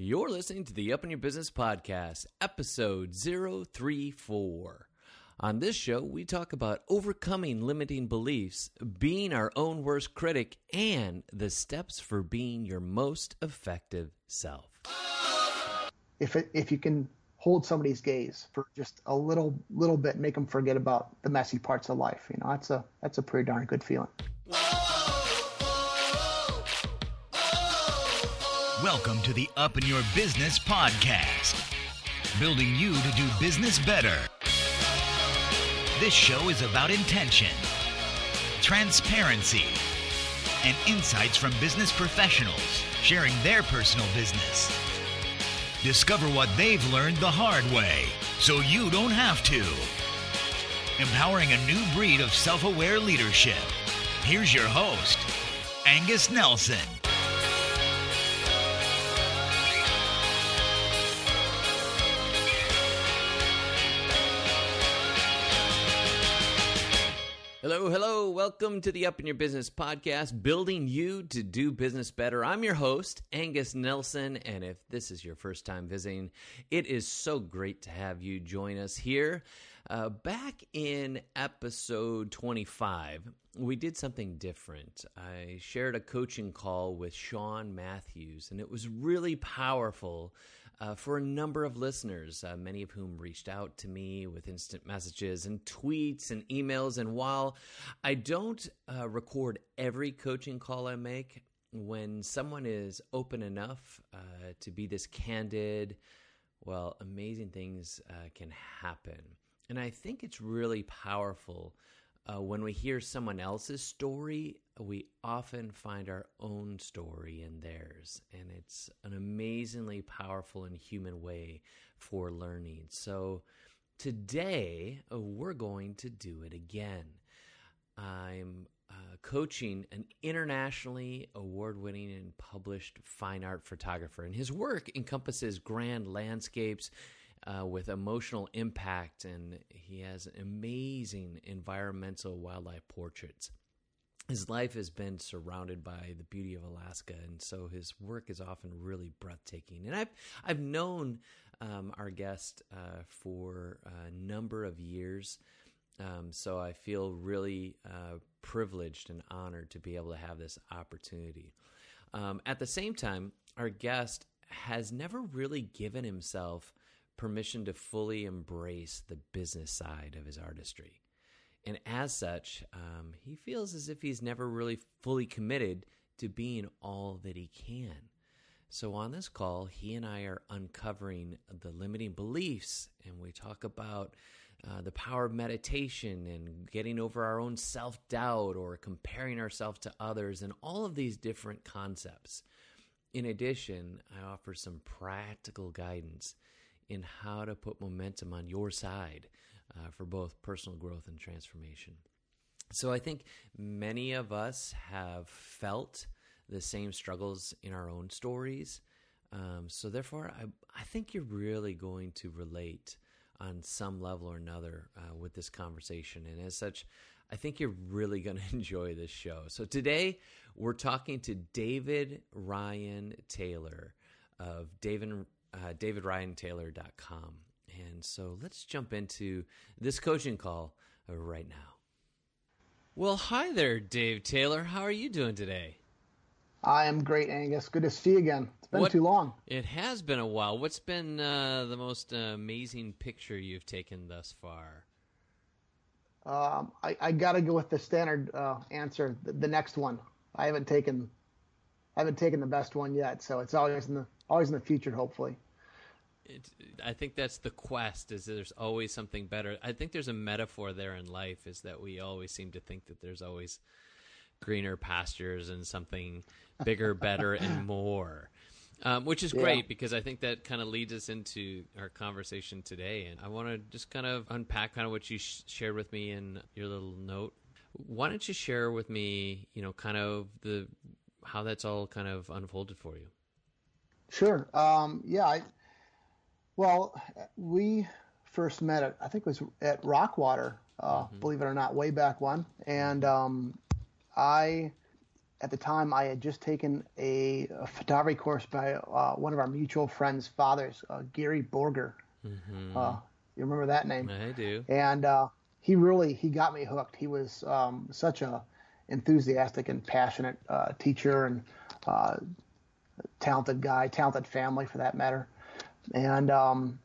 You're listening to the Up in Your Business podcast, episode 034. On this show, we talk about overcoming limiting beliefs, being our own worst critic, and the steps for being your most effective self. If it, if you can hold somebody's gaze for just a little little bit, make them forget about the messy parts of life, you know, that's a that's a pretty darn good feeling. Welcome to the Up in Your Business podcast, building you to do business better. This show is about intention, transparency, and insights from business professionals sharing their personal business. Discover what they've learned the hard way so you don't have to. Empowering a new breed of self aware leadership. Here's your host, Angus Nelson. Hello, hello. Welcome to the Up in Your Business podcast, building you to do business better. I'm your host, Angus Nelson. And if this is your first time visiting, it is so great to have you join us here. Uh, back in episode 25, we did something different. I shared a coaching call with Sean Matthews, and it was really powerful uh, for a number of listeners, uh, many of whom reached out to me with instant messages and tweets and emails. And while I don't uh, record every coaching call I make, when someone is open enough uh, to be this candid, well, amazing things uh, can happen. And I think it's really powerful uh, when we hear someone else's story, we often find our own story in theirs. And it's an amazingly powerful and human way for learning. So today, uh, we're going to do it again. I'm uh, coaching an internationally award winning and published fine art photographer, and his work encompasses grand landscapes uh, with emotional impact, and he has amazing environmental wildlife portraits. His life has been surrounded by the beauty of Alaska, and so his work is often really breathtaking. And I've I've known um, our guest uh, for a number of years, um, so I feel really uh, privileged and honored to be able to have this opportunity. Um, at the same time, our guest has never really given himself permission to fully embrace the business side of his artistry. And as such, um, he feels as if he's never really fully committed to being all that he can. So, on this call, he and I are uncovering the limiting beliefs, and we talk about uh, the power of meditation and getting over our own self doubt or comparing ourselves to others, and all of these different concepts. In addition, I offer some practical guidance in how to put momentum on your side uh, for both personal growth and transformation. So I think many of us have felt the same struggles in our own stories. Um, so therefore, I, I think you're really going to relate on some level or another uh, with this conversation. And as such, I think you're really going to enjoy this show. So today, we're talking to David Ryan Taylor of David uh, davidryantaylor.com. And so let's jump into this coaching call right now. Well, hi there, Dave Taylor. How are you doing today? I am great, Angus. Good to see you again. It's been What- too long. It has been a while. What's been uh, the most uh, amazing picture you've taken thus far? Um, I, I got to go with the standard uh, answer. The, the next one. I haven't taken, I haven't taken the best one yet. So it's always in the always in the future, hopefully. It, I think that's the quest. Is there's always something better. I think there's a metaphor there in life. Is that we always seem to think that there's always greener pastures and something bigger, better, and more. Um, which is great because I think that kind of leads us into our conversation today. And I want to just kind of unpack kind of what you sh- shared with me in your little note. Why don't you share with me, you know, kind of the how that's all kind of unfolded for you? Sure. Um, yeah. I, well, we first met at I think it was at Rockwater, uh, believe it or not, way back when, and um, I at the time, I had just taken a, a photography course by uh, one of our mutual friends' fathers, uh, Gary Borger. Mm-hmm. Uh, you remember that name? I do. And uh, he really he got me hooked. He was um, such a enthusiastic and passionate uh, teacher and uh, talented guy, talented family for that matter. And um,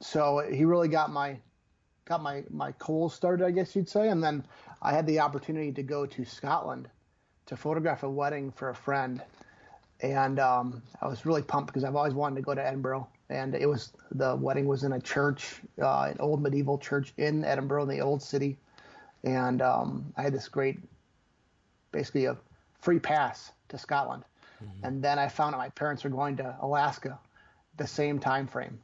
so he really got my got my my coals started, I guess you'd say. And then I had the opportunity to go to Scotland to photograph a wedding for a friend, and um, I was really pumped because I've always wanted to go to Edinburgh. And it was the wedding was in a church, uh, an old medieval church in Edinburgh, in the old city, and um, I had this great, basically a free pass to Scotland. Mm-hmm. And then I found out my parents were going to Alaska, the same time frame,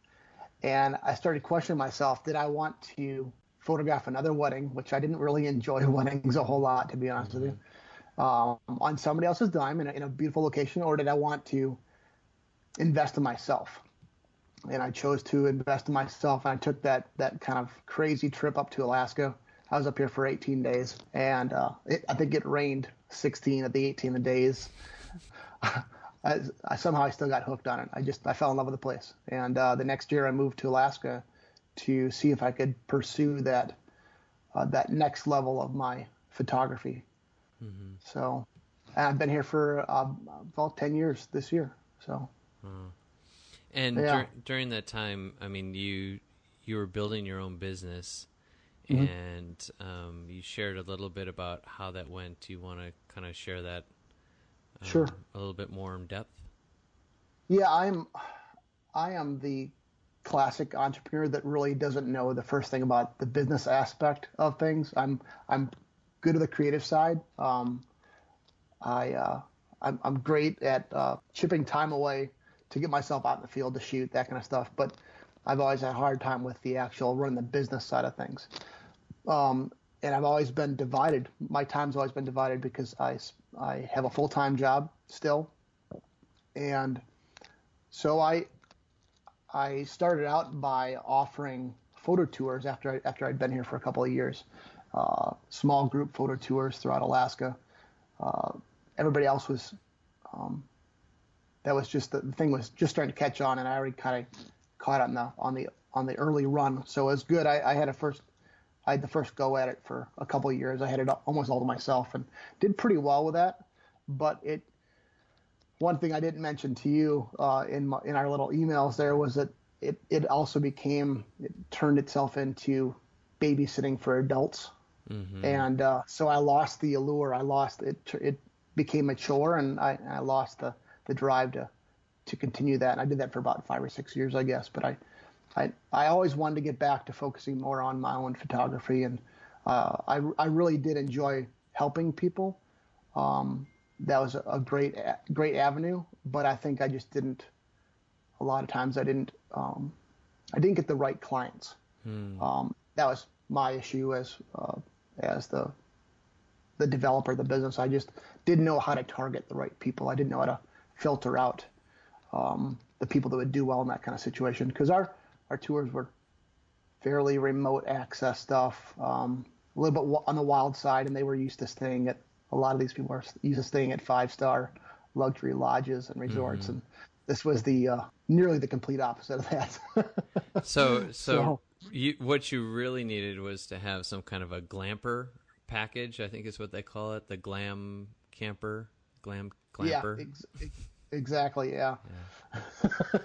and I started questioning myself: Did I want to photograph another wedding, which I didn't really enjoy weddings a whole lot, to be honest mm-hmm. with you? um, on somebody else's dime in a, in a beautiful location, or did I want to invest in myself? And I chose to invest in myself, and I took that that kind of crazy trip up to Alaska. I was up here for 18 days, and uh, it, I think it rained 16 of the 18 days. I, I, somehow I still got hooked on it. I just I fell in love with the place, and uh, the next year I moved to Alaska to see if I could pursue that uh, that next level of my photography Mm-hmm. So, I've been here for um, about ten years this year. So, and yeah. dur- during that time, I mean, you you were building your own business, mm-hmm. and um, you shared a little bit about how that went. Do you want to kind of share that? Um, sure. A little bit more in depth. Yeah, I'm. I am the classic entrepreneur that really doesn't know the first thing about the business aspect of things. I'm I'm good at the creative side. Um, I uh, I'm, I'm, great at uh, chipping time away to get myself out in the field to shoot that kind of stuff. But I've always had a hard time with the actual running the business side of things. Um, and I've always been divided. My time's always been divided because I, I have a full time job still, and so I I started out by offering photo tours after I, after I'd been here for a couple of years, uh, small group photo tours throughout Alaska. Uh, everybody else was, um, that was just the, the, thing was just starting to catch on, and I already kind of caught on the on the on the early run. So it was good. I, I had a first, I had the first go at it for a couple of years. I had it almost all to myself and did pretty well with that. But it, one thing I didn't mention to you uh, in my, in our little emails there was that it it also became it turned itself into babysitting for adults Mm-hmm. And uh, so I lost the allure. I lost it. It became a chore, and I, I lost the, the drive to to continue that. And I did that for about five or six years, I guess. But I I I always wanted to get back to focusing more on my own photography, and uh, I I really did enjoy helping people. Um, that was a, a great great avenue, but I think I just didn't. A lot of times I didn't um, I didn't get the right clients. Hmm. Um, that was my issue as uh, as the the developer, the business. I just didn't know how to target the right people. I didn't know how to filter out um, the people that would do well in that kind of situation because our our tours were fairly remote access stuff, um, a little bit on the wild side, and they were used to staying at a lot of these people are used to staying at five star luxury lodges and resorts, mm-hmm. and this was the uh, nearly the complete opposite of that. so, so, so you, what you really needed was to have some kind of a glamper package. I think is what they call it, the glam camper, glam glamper. Yeah, ex- exactly. Yeah. Yeah.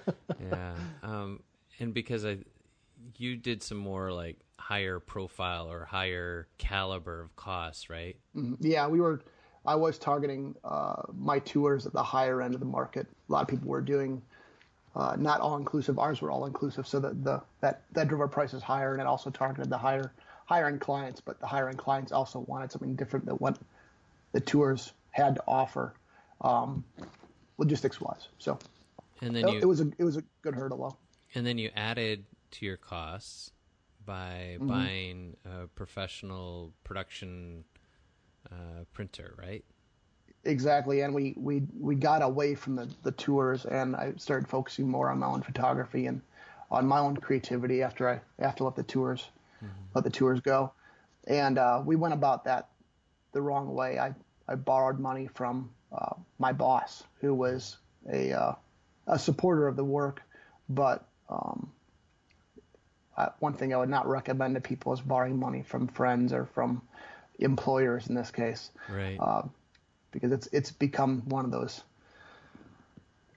yeah. Um, and because I, you did some more like higher profile or higher caliber of costs, right? Mm-hmm. Yeah, we were. I was targeting uh, my tours at the higher end of the market. A lot of people were doing uh, not all inclusive. Ours were all inclusive, so that the that that drove our prices higher, and it also targeted the higher higher end clients. But the higher end clients also wanted something different than what the tours had to offer, um, logistics wise. So, and then it, you, it was a it was a good hurdle. Though. And then you added to your costs by mm-hmm. buying a professional production uh, printer, right? exactly and we we we got away from the the tours and i started focusing more on my own photography and on my own creativity after i after let the tours mm-hmm. let the tours go and uh, we went about that the wrong way i I borrowed money from uh, my boss, who was a uh, a supporter of the work, but um, I, one thing I would not recommend to people is borrowing money from friends or from employers in this case, right? Uh, because it's it's become one of those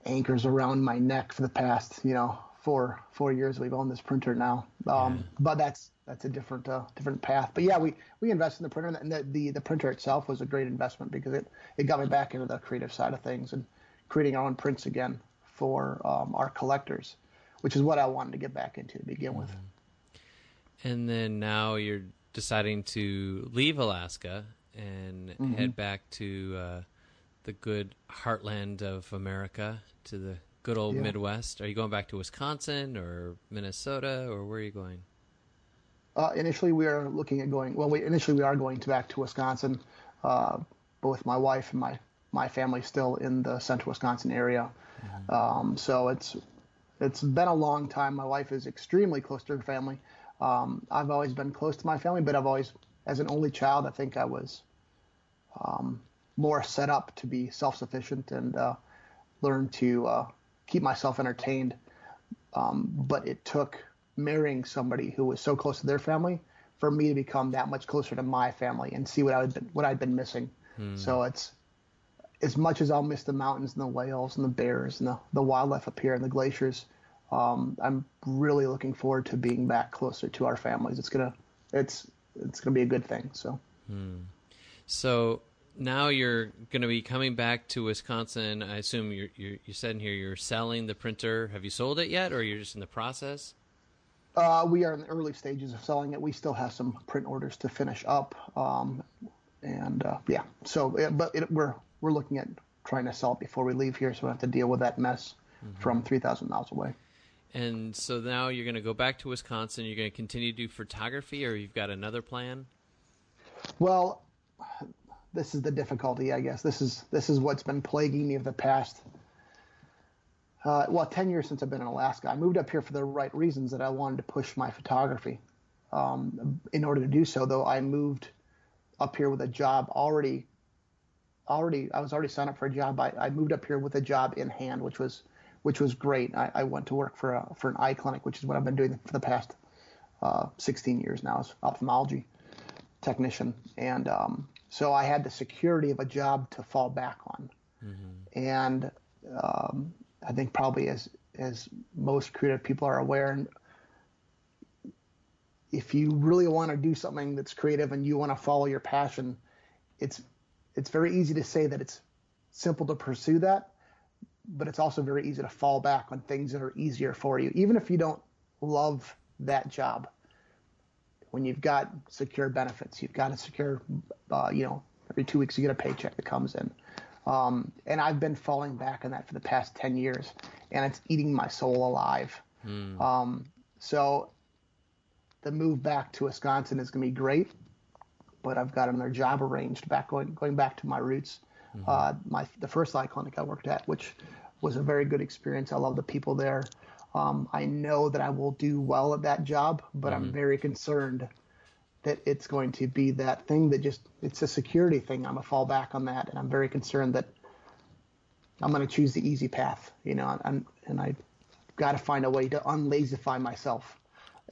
anchors around my neck for the past you know four four years we've owned this printer now. Um, yeah. But that's that's a different uh, different path. But yeah, we we invested in the printer, and the, the, the printer itself was a great investment because it it got me back into the creative side of things and creating our own prints again for um, our collectors, which is what I wanted to get back into to begin with. Mm-hmm. And then now you're deciding to leave Alaska and mm-hmm. head back to uh, the good heartland of America, to the good old yeah. Midwest. Are you going back to Wisconsin or Minnesota, or where are you going? Uh, initially, we are looking at going. Well, we initially we are going to back to Wisconsin. Uh, both my wife and my my family still in the central Wisconsin area. Mm-hmm. Um, so it's it's been a long time. My wife is extremely close to her family. Um, I've always been close to my family, but I've always, as an only child, I think I was um, more set up to be self-sufficient and uh, learn to uh, keep myself entertained. Um, but it took marrying somebody who was so close to their family for me to become that much closer to my family and see what I had been, what I'd been missing. Hmm. So it's as much as I'll miss the mountains and the whales and the bears and the, the wildlife up here and the glaciers. Um, I'm really looking forward to being back closer to our families. It's gonna it's it's gonna be a good thing. So. Hmm. So now you're going to be coming back to Wisconsin. I assume you're, you're, you said in here you're selling the printer. Have you sold it yet, or you're just in the process? Uh, we are in the early stages of selling it. We still have some print orders to finish up, um, and uh, yeah. So, it, but it, we're we're looking at trying to sell it before we leave here, so we have to deal with that mess mm-hmm. from three thousand miles away. And so now you're going to go back to Wisconsin. You're going to continue to do photography, or you've got another plan? Well, this is the difficulty, I guess. This is this is what's been plaguing me of the past. Uh, well, ten years since I've been in Alaska. I moved up here for the right reasons that I wanted to push my photography. Um, in order to do so, though, I moved up here with a job already. Already, I was already signed up for a job. I, I moved up here with a job in hand, which was which was great. I, I went to work for a, for an eye clinic, which is what I've been doing for the past uh, 16 years now, as ophthalmology technician, and um, so I had the security of a job to fall back on. Mm-hmm. And um, I think probably as as most creative people are aware, if you really want to do something that's creative and you want to follow your passion, it's it's very easy to say that it's simple to pursue that, but it's also very easy to fall back on things that are easier for you, even if you don't love that job when you've got secure benefits, you've got a secure, uh, you know, every two weeks you get a paycheck that comes in. Um, and I've been falling back on that for the past 10 years, and it's eating my soul alive. Mm. Um, so the move back to Wisconsin is going to be great, but I've got another job arranged back going, going back to my roots. Mm-hmm. Uh, my the first eye clinic I worked at, which was a very good experience. I love the people there. Um, I know that I will do well at that job, but mm-hmm. I'm very concerned that it's going to be that thing that just it's a security thing. I'm a fall back on that, and I'm very concerned that I'm going to choose the easy path. You know, and and I got to find a way to unlazify myself.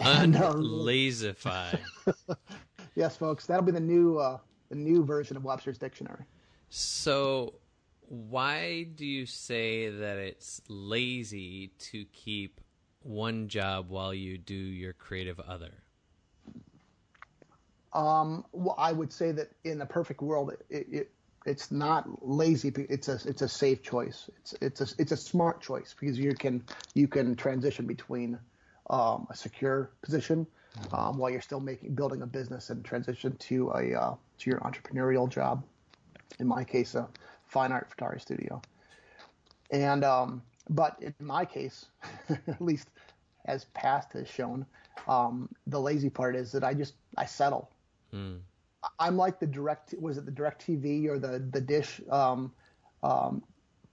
Unlazify. yes, folks, that'll be the new uh, the new version of Webster's dictionary. So why do you say that it's lazy to keep one job while you do your creative other? Um, well, I would say that in the perfect world, it, it, it's not lazy. It's a it's a safe choice. It's it's a it's a smart choice because you can you can transition between um, a secure position. Um, while you're still making building a business and transition to a uh, to your entrepreneurial job. In my case, a fine art photography studio. And um, but in my case, at least as past has shown, um, the lazy part is that I just I settle. Mm. I'm like the direct was it the direct TV or the the dish um, um,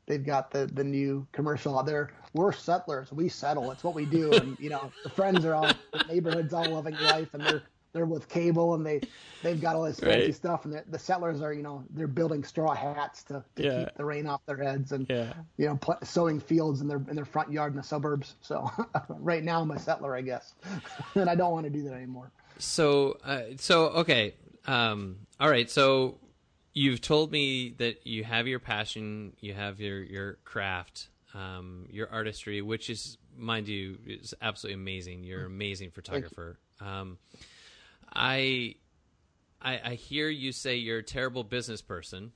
they've got the the new commercial out there. We're settlers. We settle. It's what we do. And you know, the friends are all the neighborhood's all loving life, and they're they're with cable and they they've got all this Right. fancy stuff, and the, the settlers are you know they're building straw hats to, to Yeah. keep the rain off their heads and Yeah. you know pl- sowing fields in their in their front yard in the suburbs. So right now I'm a settler, I guess, and I don't want to do that anymore. So, uh, so okay, um, all right. So, you've told me that you have your passion, you have your your craft, um, your artistry, which is, mind you, is absolutely amazing. You're an amazing photographer. Um, I, I, I hear you say you're a terrible business person.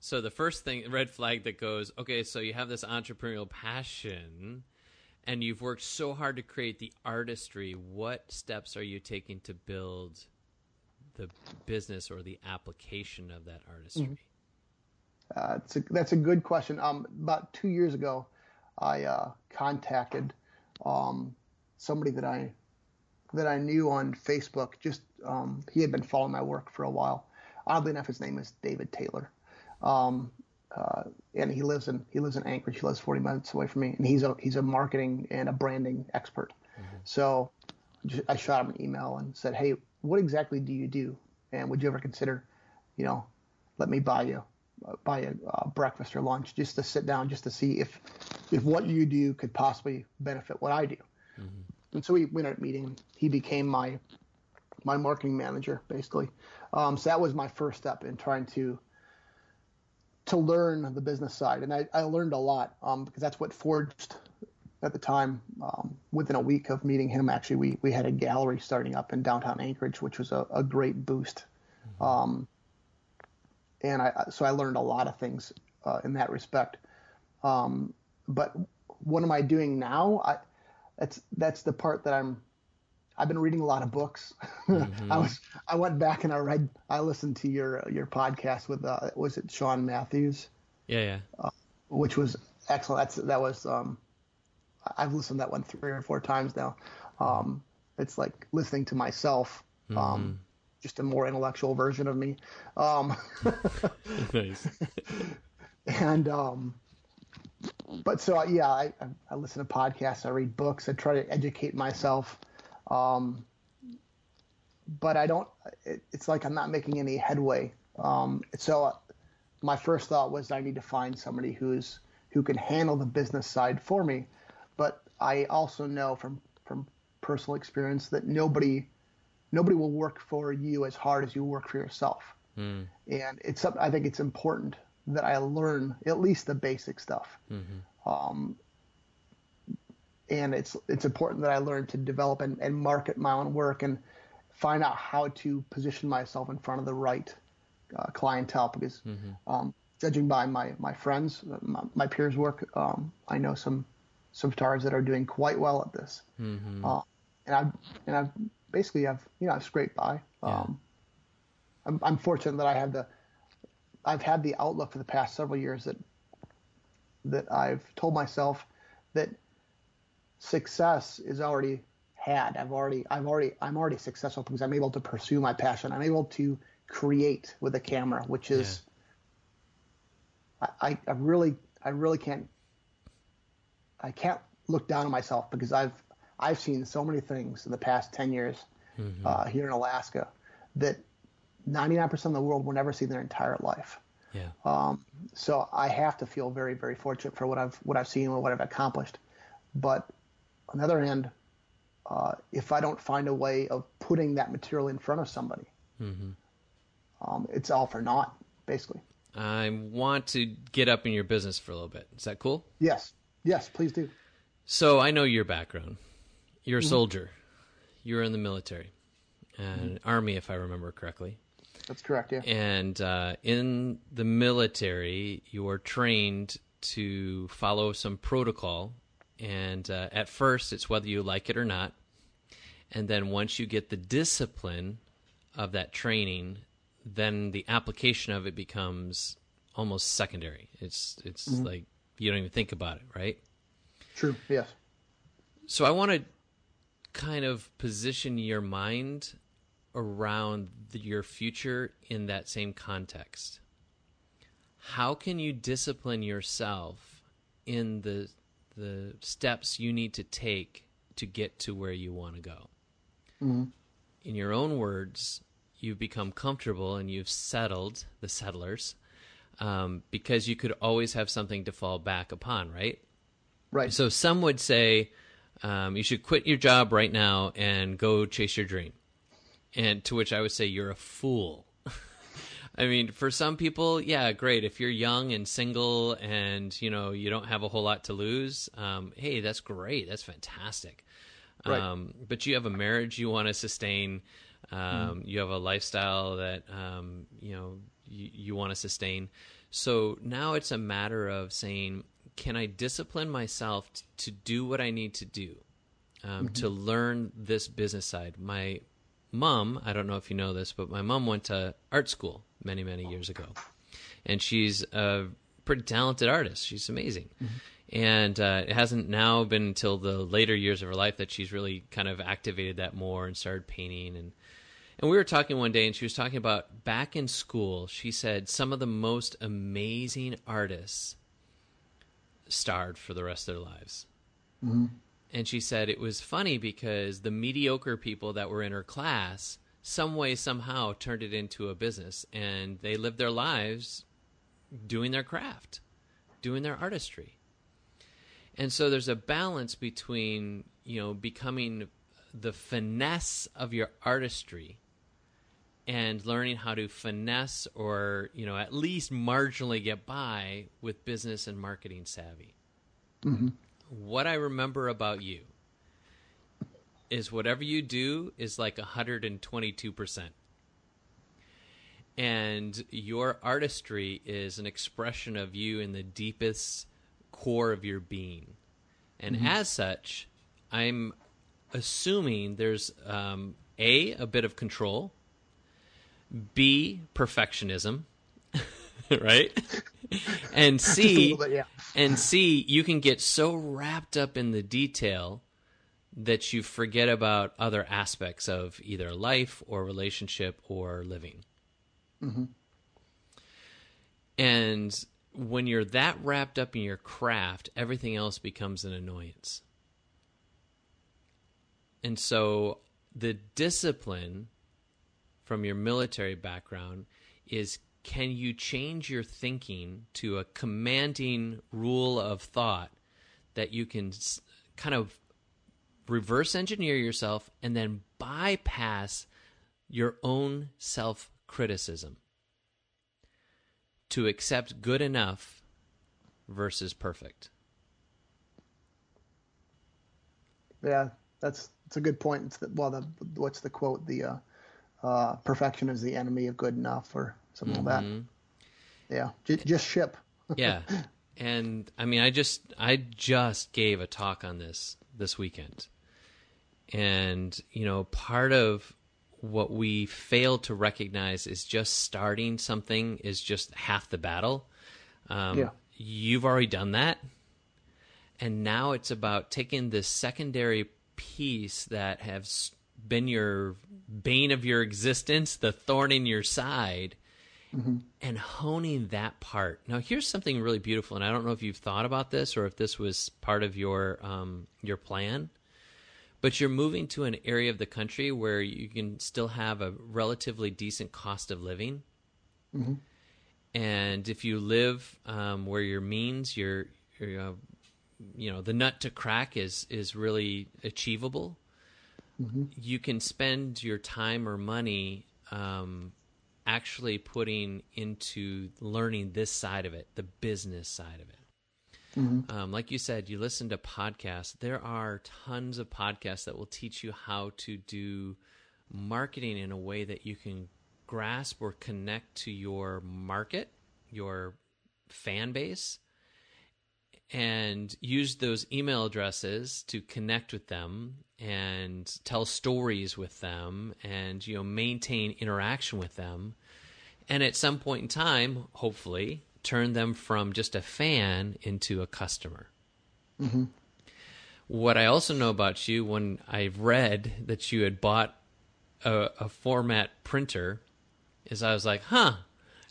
So the first thing, red flag that goes, okay, so you have this entrepreneurial passion and you've worked so hard to create the artistry. What steps are you taking to build the business or the application of that artistry? Uh, it's a, that's a good question. Um, about two years ago, I uh, contacted um, somebody that I that I knew on Facebook. Just um, he had been following my work for a while. Oddly enough, his name is David Taylor, um, uh, and he lives in he lives in Anchorage. He lives 40 minutes away from me, and he's a he's a marketing and a branding expert. So ju- I shot him an email and said, "Hey, what exactly do you do? And would you ever consider, you know, let me buy you uh, buy a uh, breakfast or lunch just to sit down, just to see if if what you do could possibly benefit what I do." And so we, went up meeting. He became my my marketing manager, basically. Um, so that was my first step in trying to to learn the business side, and I, I learned a lot um, because that's what forged at the time. Um, within a week of meeting him, actually, we we had a gallery starting up in downtown Anchorage, which was a, a great boost. Um, and I so I learned a lot of things uh, in that respect. Um, but what am I doing now? I that's that's the part that I'm. I've been reading a lot of books. I was I went back and I read I listened to your your podcast with uh, was it Sean Matthews, Yeah, yeah. which was excellent. That's that was um, I've listened to that one three or four times now. Um, it's like listening to myself, um, just a more intellectual version of me. Um, nice. and um, but so yeah, I, I, I listen to podcasts, I read books, I try to educate myself. Um, but I don't. It, it's like I'm not making any headway. Um, so uh, my first thought was I need to find somebody who's who can handle the business side for me. But I also know from from personal experience that nobody nobody will work for you as hard as you work for yourself. And it's I think it's important that I learn at least the basic stuff. Um, and it's it's important that I learn to develop and, and market my own work and find out how to position myself in front of the right uh, clientele because um, judging by my my friends, my, my peers' work, um, I know some some stars that are doing quite well at this. Uh, and I and I've basically I've you know I've scraped by. Um, I'm, I'm fortunate that I have the I've had the outlook for the past several years that that I've told myself that success is already had. I've already I've already I'm already successful because I'm able to pursue my passion. I'm able to create with a camera, which is I, I, I really I really can't I can't look down on myself because I've I've seen so many things in the past ten years uh, here in Alaska that 99% of the world will never see in their entire life. Yeah. So I have to feel very very fortunate for what I've what I've seen and what I've accomplished. But on the other hand, uh, if I don't find a way of putting that material in front of somebody, um, it's all for naught, basically. I want to get up in your business for a little bit. Is that cool? Yes, yes, please do. So I know your background. You're a soldier. You were in the military, and army, if I remember correctly. That's correct. Yeah. And uh, in the military, you are trained to follow some protocol. And uh, at first, it's whether you like it or not. And then once you get the discipline of that training, then the application of it becomes almost secondary. It's it's like you don't even think about it, right? True. Yes. So I want to kind of position your mind around the, your future in that same context. How can you discipline yourself in the the steps you need to take to get to where you want to go? Mm-hmm. in your own words, you've become comfortable and you've settled the settlers um, because you could always have something to fall back upon, right? Right. So some would say um, you should quit your job right now and go chase your dream. And to which I would say you're a fool. I mean, for some people, yeah, great. If you're young and single and you know you don't have a whole lot to lose, um, hey, that's great. That's fantastic. Right. Um, but you have a marriage you want to sustain. Um, You have a lifestyle that um, you know you, you want to sustain. So now it's a matter of saying, can I discipline myself t- to do what I need to do um, to learn this business side? My mom, I don't know if you know this, but my mom went to art school many, many years ago. And she's a pretty talented artist. She's amazing. And uh, it hasn't now been until the later years of her life that she's really kind of activated that more and started painting. And, and we were talking one day, and she was talking about back in school, she said some of the most amazing artists starred for the rest of their lives. Mm-hmm. And she said it was funny because the mediocre people that were in her class, some way, somehow, turned it into a business and they lived their lives doing their craft, doing their artistry. And so there's a balance between, you know, becoming the finesse of your artistry and learning how to finesse or, you know, at least marginally get by with business and marketing savvy what I remember about you is whatever you do is like 122%. And your artistry is an expression of you in the deepest core of your being. And as such, I'm assuming there's um, A, a bit of control, B, perfectionism, right? and C, bit, yeah. and C, you can get so wrapped up in the detail that you forget about other aspects of either life or relationship or living. And when you're that wrapped up in your craft, everything else becomes an annoyance. And so the discipline from your military background is can you change your thinking to a commanding rule of thought that you can kind of reverse engineer yourself and then bypass your own self criticism to accept good enough versus perfect. Yeah, that's that's a good point. Well, the what's the quote? The uh, uh, perfection is the enemy of good enough, or something like that. Yeah, J- just ship. yeah and i mean i just i just gave a talk on this this weekend and you know part of what we fail to recognize is just starting something is just half the battle um, Yeah. you've already done that and now it's about taking this secondary piece that has been your bane of your existence the thorn in your side and honing that part. Now, here's something really beautiful, and I don't know if you've thought about this or if this was part of your um, your plan. But you're moving to an area of the country where you can still have a relatively decent cost of living, and if you live um, where your means, your, your uh, you know the nut to crack is is really achievable. You can spend your time or money um, actually putting into learning this side of it, the business side of it. Um, like you said, you listen to podcasts. There are tons of podcasts that will teach you how to do marketing in a way that you can grasp or connect to your market, your fan base, and use those email addresses to connect with them and tell stories with them and you know maintain interaction with them. And at some point in time hopefully turn them from just a fan into a customer. Mm-hmm. What i also know about you when i read that you had bought a, a format printer is i was like huh.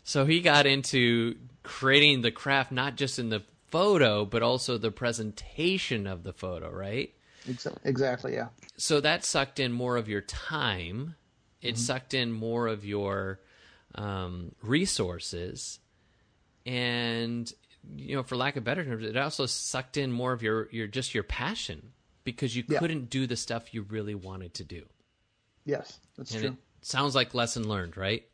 So he got into creating the craft not just in the photo but also the presentation of the photo right Exa- Exactly. Yeah. so that sucked in more of your time it sucked in more of your um, resources, and you know, for lack of better terms, it also sucked in more of your your just your passion because you Yeah. couldn't do the stuff you really wanted to do. Yes, that's And true. sounds like lesson learned, right?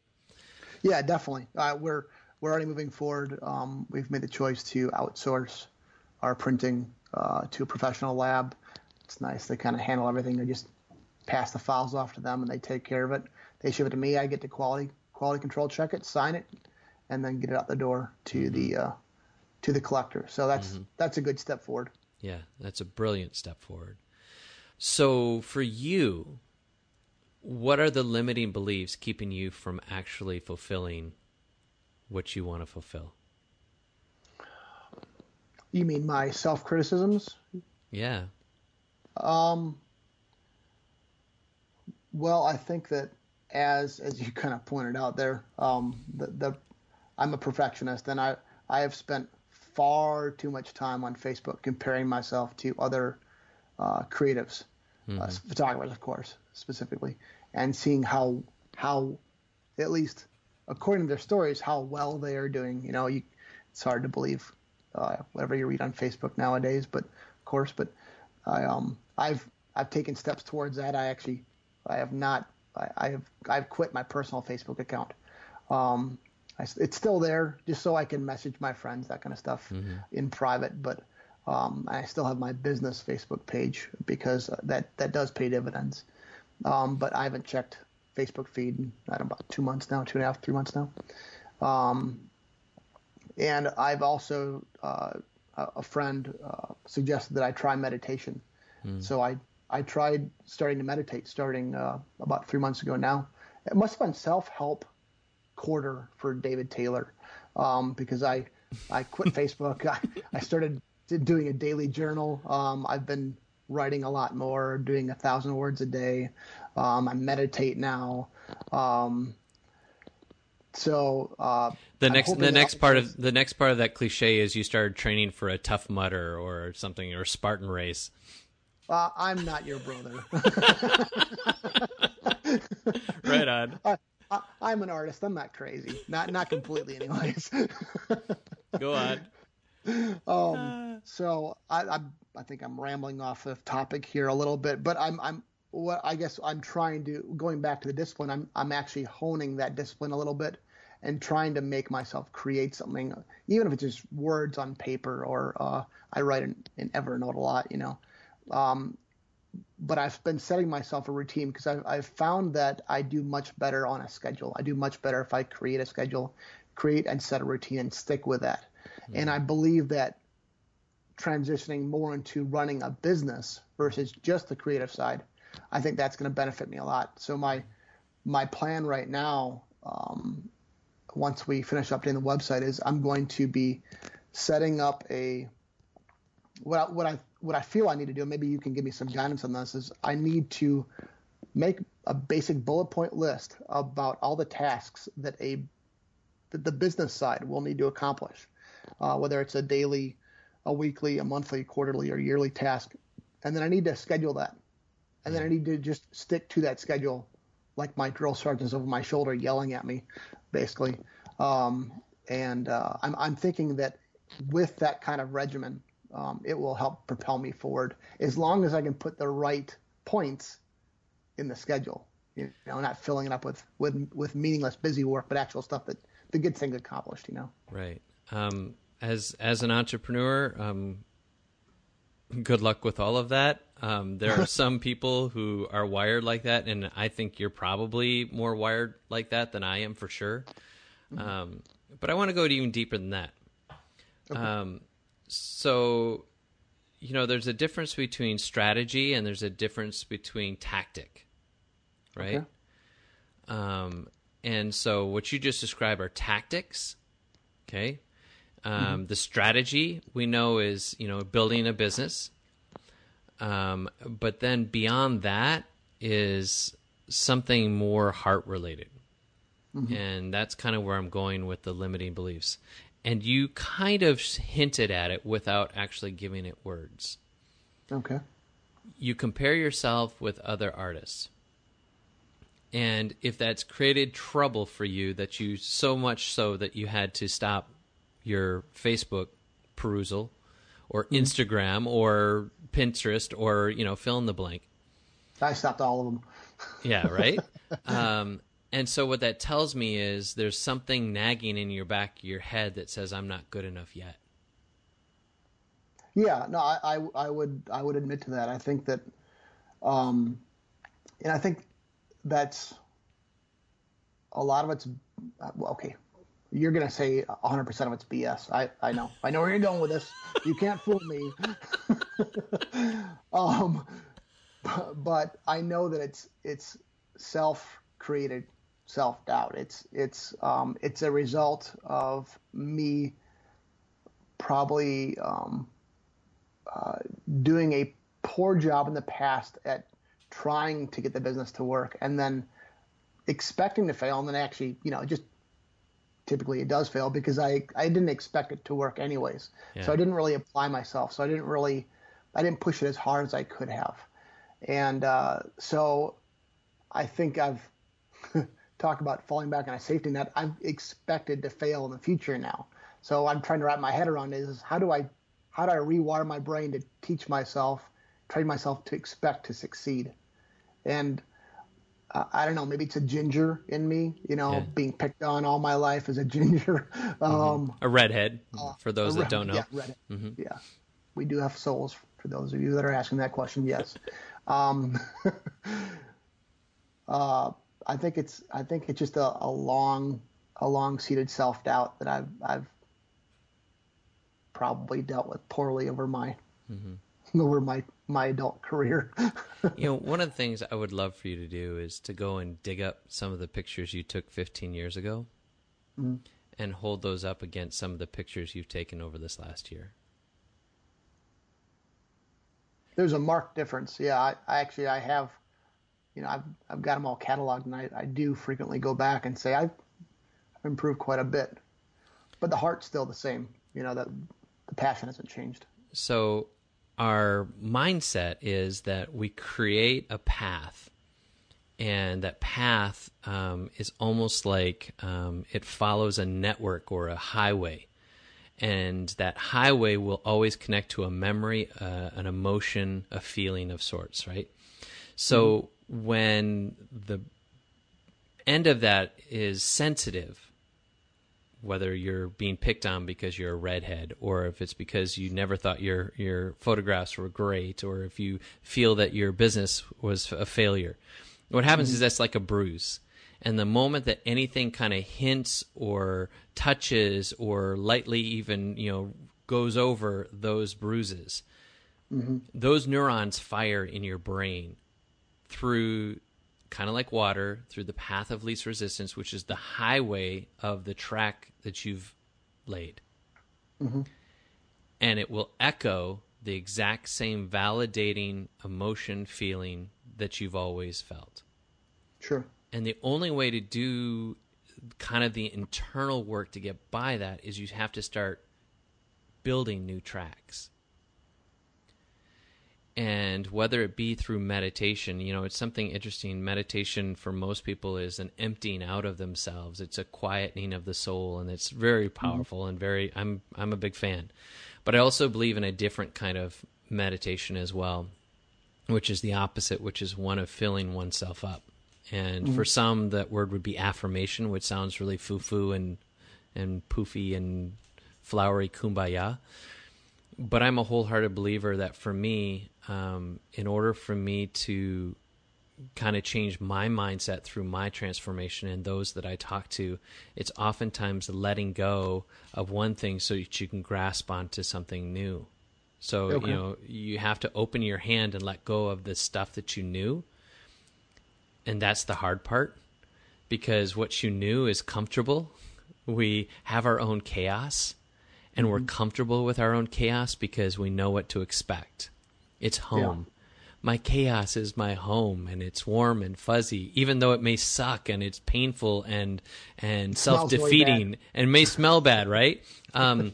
Yeah, definitely. Uh, we're we're already moving forward. Um, we've made the choice to outsource our printing uh, to a professional lab. It's nice. They kind of handle everything. They just pass the files off to them, and they take care of it. They ship it to me. I get to quality quality control check it, sign it, and then get it out the door to the uh, to the collector. So that's that's a good step forward. Yeah, that's a brilliant step forward. So, for you, what are the limiting beliefs keeping you from actually fulfilling what you want to fulfill? You mean my self criticisms? Yeah. Um, Well, I think that as as you kind of pointed out there, um, the, the I'm a perfectionist, and I I have spent far too much time on Facebook comparing myself to other uh, creatives, uh, photographers, of course, specifically, and seeing how how at least according to their stories how well they are doing. You know, you, it's hard to believe uh, whatever you read on Facebook nowadays, but of course, but I um I've I've taken steps towards that. I actually I have not I, I have I've quit my personal Facebook account. Um, I, it's still there just so I can message my friends that kind of stuff in private, but um, I still have my business Facebook page because that that does pay dividends. Um, but I haven't checked Facebook feed in I don't know, about two months now, two and a half, three months now. Um, and I've also uh, a friend uh, suggested that I try meditation. So I I tried starting to meditate starting uh, about three months ago now. It must have been self help quarter for David Taylor um, because I I quit Facebook. I, I started doing a daily journal. Um, I've been writing a lot more, doing a thousand words a day. Um, I meditate now. Um, so uh, The next the next part of the next part of that cliche is you started training for a Tough Mudder or something or Spartan race. uh, I'm not your brother. Right on. I, I'm an artist. I'm not crazy. Not not completely, anyways. Go on. Um, so I, I'm, I think I'm rambling off of topic here a little bit, but I'm, I'm, what I guess I'm trying to going back to the discipline. I'm, I'm actually honing that discipline a little bit, and trying to make myself create something, even if it's just words on paper or uh, I write in, in Evernote a lot, you know. Um, but I've been setting myself a routine because I've, I've found that I do much better on a schedule. I do much better if I create a schedule, create and set a routine and stick with that. And I believe that transitioning more into running a business versus just the creative side, I think that's going to benefit me a lot. So my my plan right now, um, once we finish updating the website, is I'm going to be setting up a what I, what I what I feel I need to do. Maybe you can give me some guidance on this. Is I need to make a basic bullet point list about all the tasks that a that the business side will need to accomplish, uh, whether it's a daily, a weekly, a monthly, quarterly, or yearly task, and then I need to schedule that, and then I need to just stick to that schedule, like my drill sergeants over my shoulder yelling at me, basically. Um, and uh, I'm I'm thinking that with that kind of regimen, um, it will help propel me forward as long as I can put the right points in the schedule. You know, not filling it up with with with meaningless busy work, but actual stuff that that gets things accomplished. You know. Right. Um, as as an entrepreneur, um, good luck with all of that. Um, there are some people who are wired like that, and I think you're probably more wired like that than I am for sure. Um, but I want to go even deeper than that. Um, so, you know, there's a difference between strategy and there's a difference between tactic, right? Okay. Um, and so what you just described are tactics. Okay. Um, The strategy we know is, you know, building a business. Um, but then beyond that is something more heart related. And that's kind of where I'm going with the limiting beliefs. And you kind of hinted at it without actually giving it words Okay. you compare yourself with other artists And if that's created trouble for you that you so much so that you had to stop your Facebook perusal or Mm-hmm. Instagram or Pinterest or, you know, fill in the blank. I stopped all of them. Yeah, right? um, and so what that tells me is there's something nagging in your back of your head that says I'm not good enough yet. Yeah, no, I, I, I would, I would admit to that. I think that, um, and I think that's a lot of it's uh, well, okay. You're gonna say 100 percent of it's BS. I, I know, I know where you're going with this. You can't fool me. um, but, I know that it's it's self-created self-doubt. It's it's um, it's a result of me probably um, uh, doing a poor job in the past at trying to get the business to work and then expecting to fail and then actually you know just typically it does fail because i i didn't expect it to work anyways. Yeah. so i didn't really apply myself. So i didn't really i didn't push it as hard as i could have. And uh, so i think i've talked about falling back on a safety net. I've expected to fail in the future now. So i'm trying to wrap my head around is how do i how do i rewire my brain to teach myself train myself to expect to succeed? And uh, I don't know, maybe it's a ginger in me, you know, Yeah. being picked on all my life as a ginger. Um, A redhead, for those that don't know. Yeah, Reddit. Yeah. We do have souls for those of you that are asking that question. Yes. um, uh, I think it's, I think it's just a, a long, a long seated self doubt that I've, I've probably dealt with poorly over my, over my, my adult career. You know, one of the things I would love for you to do is to go and dig up some of the pictures you took 15 years ago mm-hmm. and hold those up against some of the pictures you've taken over this last year. There's a marked difference. Yeah, I, I actually I have, you know, I've I've got them all cataloged, and I, I do frequently go back and say I've, I've improved quite a bit, but the heart's still the same. You know that the passion hasn't changed. So, our mindset is that we create a path, and that path um, is almost like um, it follows a network or a highway. And that highway will always connect to a memory, uh, an emotion, a feeling of sorts, right? So, when the end of that is sensitive, whether you're being picked on because you're a redhead or if it's because you never thought your your photographs were great or if you feel that your business was a failure. What happens is mm-hmm. that's like a bruise. And the moment that anything kind of hints or touches or lightly even you know goes over those bruises mm-hmm. those neurons fire in your brain through kind of like water through the path of least resistance, which is the highway of the track that you've laid. Mm-hmm. And it will echo the exact same validating emotion feeling that you've always felt. Sure. And the only way to do kind of the internal work to get by that is you have to start building new tracks. And whether it be through meditation, you know, it's something interesting. Meditation for most people is an emptying out of themselves. It's a quietening of the soul, and it's very mm-hmm. powerful and very. I'm I'm a big fan, but I also believe in a different kind of meditation as well, which is the opposite, which is one of filling oneself up. And for mm-hmm. some, that word would be affirmation, which sounds really foo foo and and poofy and flowery kumbaya. But I'm a wholehearted believer that for me, um, in order for me to kind of change my mindset through my transformation and those that I talk to, it's oftentimes letting go of one thing so that you can grasp onto something new. So, Okay. you know, you have to open your hand and let go of the stuff that you knew. And that's the hard part because what you knew is comfortable. We have our own chaos and we're comfortable with our own chaos because we know what to expect. It's home. My chaos is my home and it's warm and fuzzy, even though it may suck and it's painful and and self defeating and may smell bad, right? Um,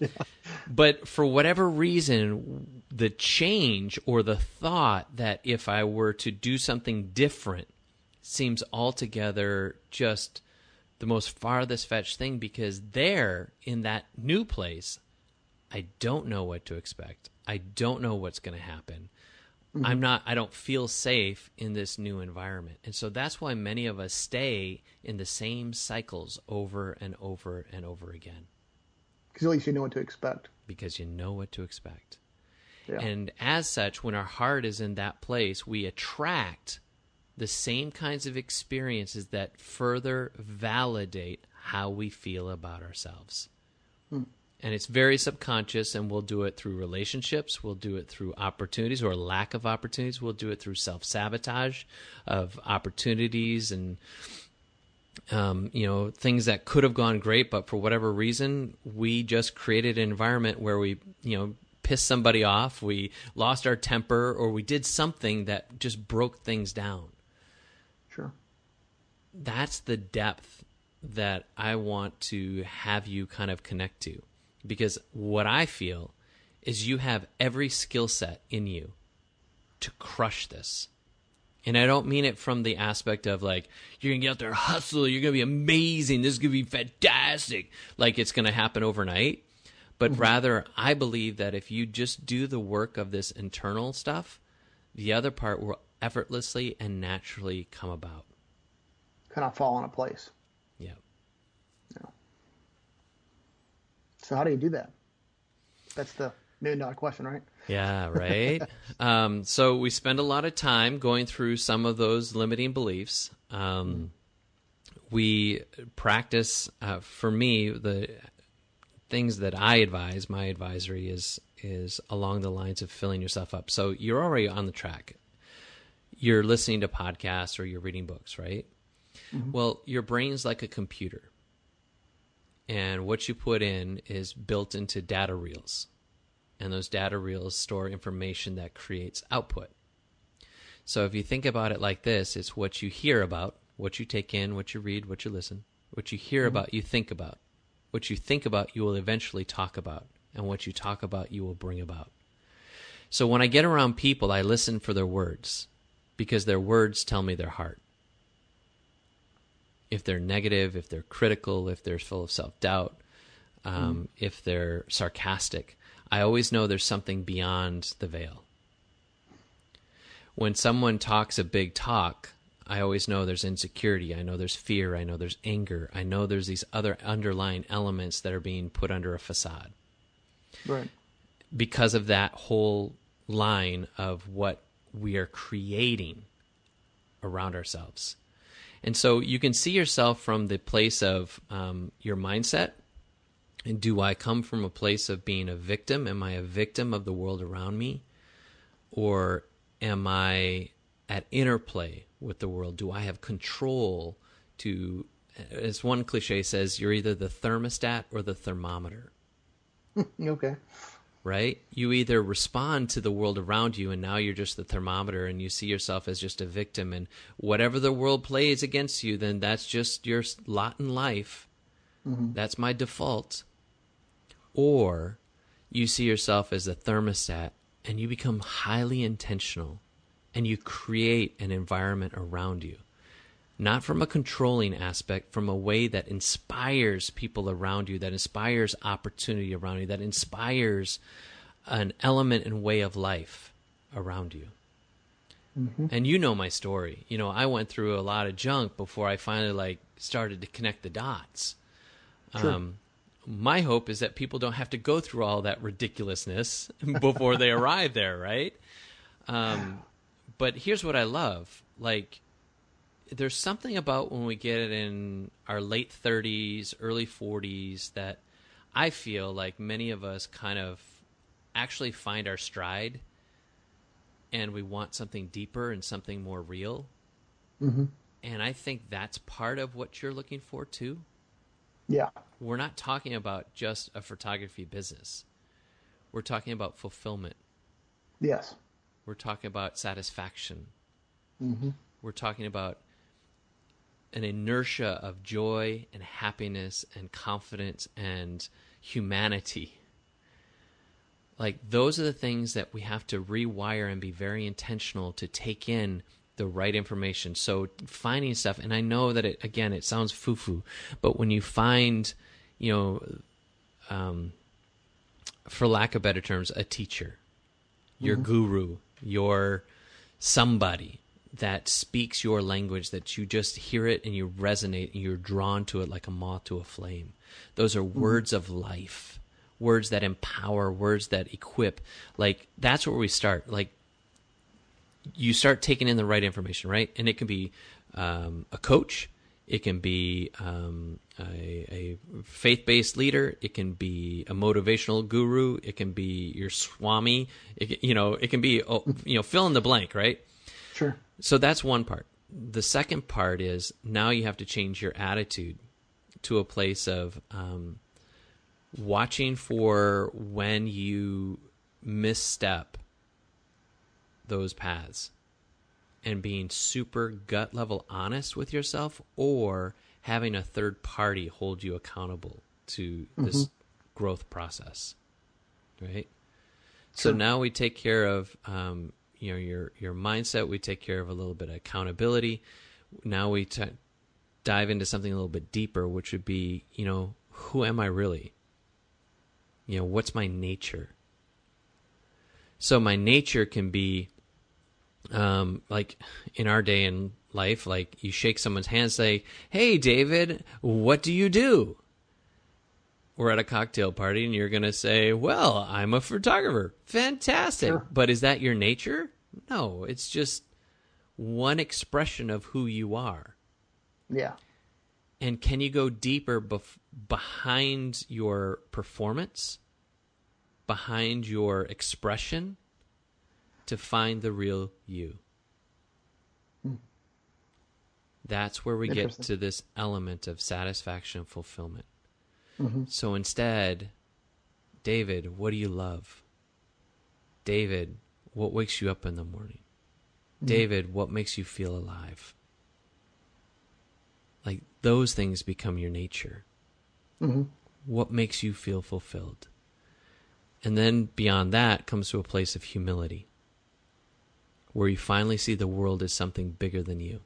But for whatever reason, the change or the thought that if I were to do something different, seems altogether just the most farthest fetched thing because there in that new place, I don't know what to expect. I don't know what's going to happen. Mm-hmm. I'm not, I don't feel safe in this new environment. And so that's why many of us stay in the same cycles over and over and over again. Because at least you know what to expect. Because you know what to expect. Yeah. And as such, when our heart is in that place, we attract the same kinds of experiences that further validate how we feel about ourselves. Hmm. And it's very subconscious, and we'll do it through relationships. We'll do it through opportunities or lack of opportunities. We'll do it through self sabotage of opportunities and um, you know things that could have gone great, but for whatever reason, we just created an environment where we you know pissed somebody off, we lost our temper, or we did something that just broke things down. Sure. That's the depth that I want to have you kind of connect to. Because what I feel is you have every skill set in you to crush this. And I don't mean it from the aspect of like, you're going to get out there, hustle, you're going to be amazing, this is going to be fantastic. Like it's going to happen overnight. But mm-hmm. rather, I believe that if you just do the work of this internal stuff, the other part will effortlessly and naturally come about. Kind of fall into place. Yeah. Yeah. So how do you do that? That's the million dollar question, right? Yeah, right. um, so we spend a lot of time going through some of those limiting beliefs. Um, we practice, uh, for me, the things that I advise. My advisory is is along the lines of filling yourself up. So you're already on the track you're listening to podcasts or you're reading books, right? Mm-hmm. Well, your brain's like a computer. And what you put in is built into data reels. And those data reels store information that creates output. So if you think about it like this, it's what you hear about, what you take in, what you read, what you listen. What you hear mm-hmm. about, you think about. What you think about, you will eventually talk about. And what you talk about, you will bring about. So when I get around people, I listen for their words because their words tell me their heart. If they're negative, if they're critical, if they're full of self doubt, um, mm. if they're sarcastic, I always know there's something beyond the veil. When someone talks a big talk, I always know there's insecurity. I know there's fear. I know there's anger. I know there's these other underlying elements that are being put under a facade. Right. Because of that whole line of what we are creating around ourselves. And so you can see yourself from the place of um, your mindset. And do I come from a place of being a victim? Am I a victim of the world around me? Or am I at interplay with the world? Do I have control to, as one cliche says, you're either the thermostat or the thermometer. okay right? You either respond to the world around you and now you're just the thermometer and you see yourself as just a victim and whatever the world plays against you, then that's just your lot in life. Mm-hmm. That's my default. Or you see yourself as a thermostat and you become highly intentional and you create an environment around you not from a controlling aspect, from a way that inspires people around you, that inspires opportunity around you, that inspires an element and way of life around you. Mm-hmm. And you know my story. You know, I went through a lot of junk before I finally like started to connect the dots. Sure. Um, my hope is that people don't have to go through all that ridiculousness before they arrive there, right? Um, but here's what I love: like there's something about when we get it in our late 30s, early 40s that I feel like many of us kind of actually find our stride and we want something deeper and something more real. Mm-hmm. And I think that's part of what you're looking for too. Yeah. We're not talking about just a photography business. We're talking about fulfillment. Yes. We're talking about satisfaction. Mm-hmm. We're talking about an inertia of joy and happiness and confidence and humanity. Like, those are the things that we have to rewire and be very intentional to take in the right information. So finding stuff, and I know that it again it sounds foo foo, but when you find, you know, um, for lack of better terms, a teacher, your mm-hmm. guru, your somebody that speaks your language that you just hear it and you resonate and you're drawn to it like a moth to a flame. Those are mm-hmm. words of life, words that empower, words that equip. Like that's where we start. Like you start taking in the right information, right? And it can be um, a coach, it can be um, a, a faith based leader, it can be a motivational guru, it can be your swami, it, you know, it can be oh, you know fill in the blank, right? Sure. So that's one part. The second part is now you have to change your attitude to a place of um, watching for when you misstep those paths and being super gut level honest with yourself or having a third party hold you accountable to this mm-hmm. growth process right sure. so now we take care of um, you know your your mindset we take care of a little bit of accountability now we t- dive into something a little bit deeper which would be you know who am i really you know what's my nature so my nature can be um, like in our day in life, like you shake someone's hand, say, "Hey, David, what do you do?" We're at a cocktail party, and you're going to say, "Well, I'm a photographer." Fantastic, sure. but is that your nature? No, it's just one expression of who you are. Yeah. And can you go deeper bef- behind your performance, behind your expression? to find the real you. Hmm. That's where we get to this element of satisfaction and fulfillment. Mm-hmm. So instead, David, what do you love? David, what wakes you up in the morning? Mm-hmm. David, what makes you feel alive? Like those things become your nature. Mm-hmm. What makes you feel fulfilled? And then beyond that comes to a place of humility where you finally see the world as something bigger than you.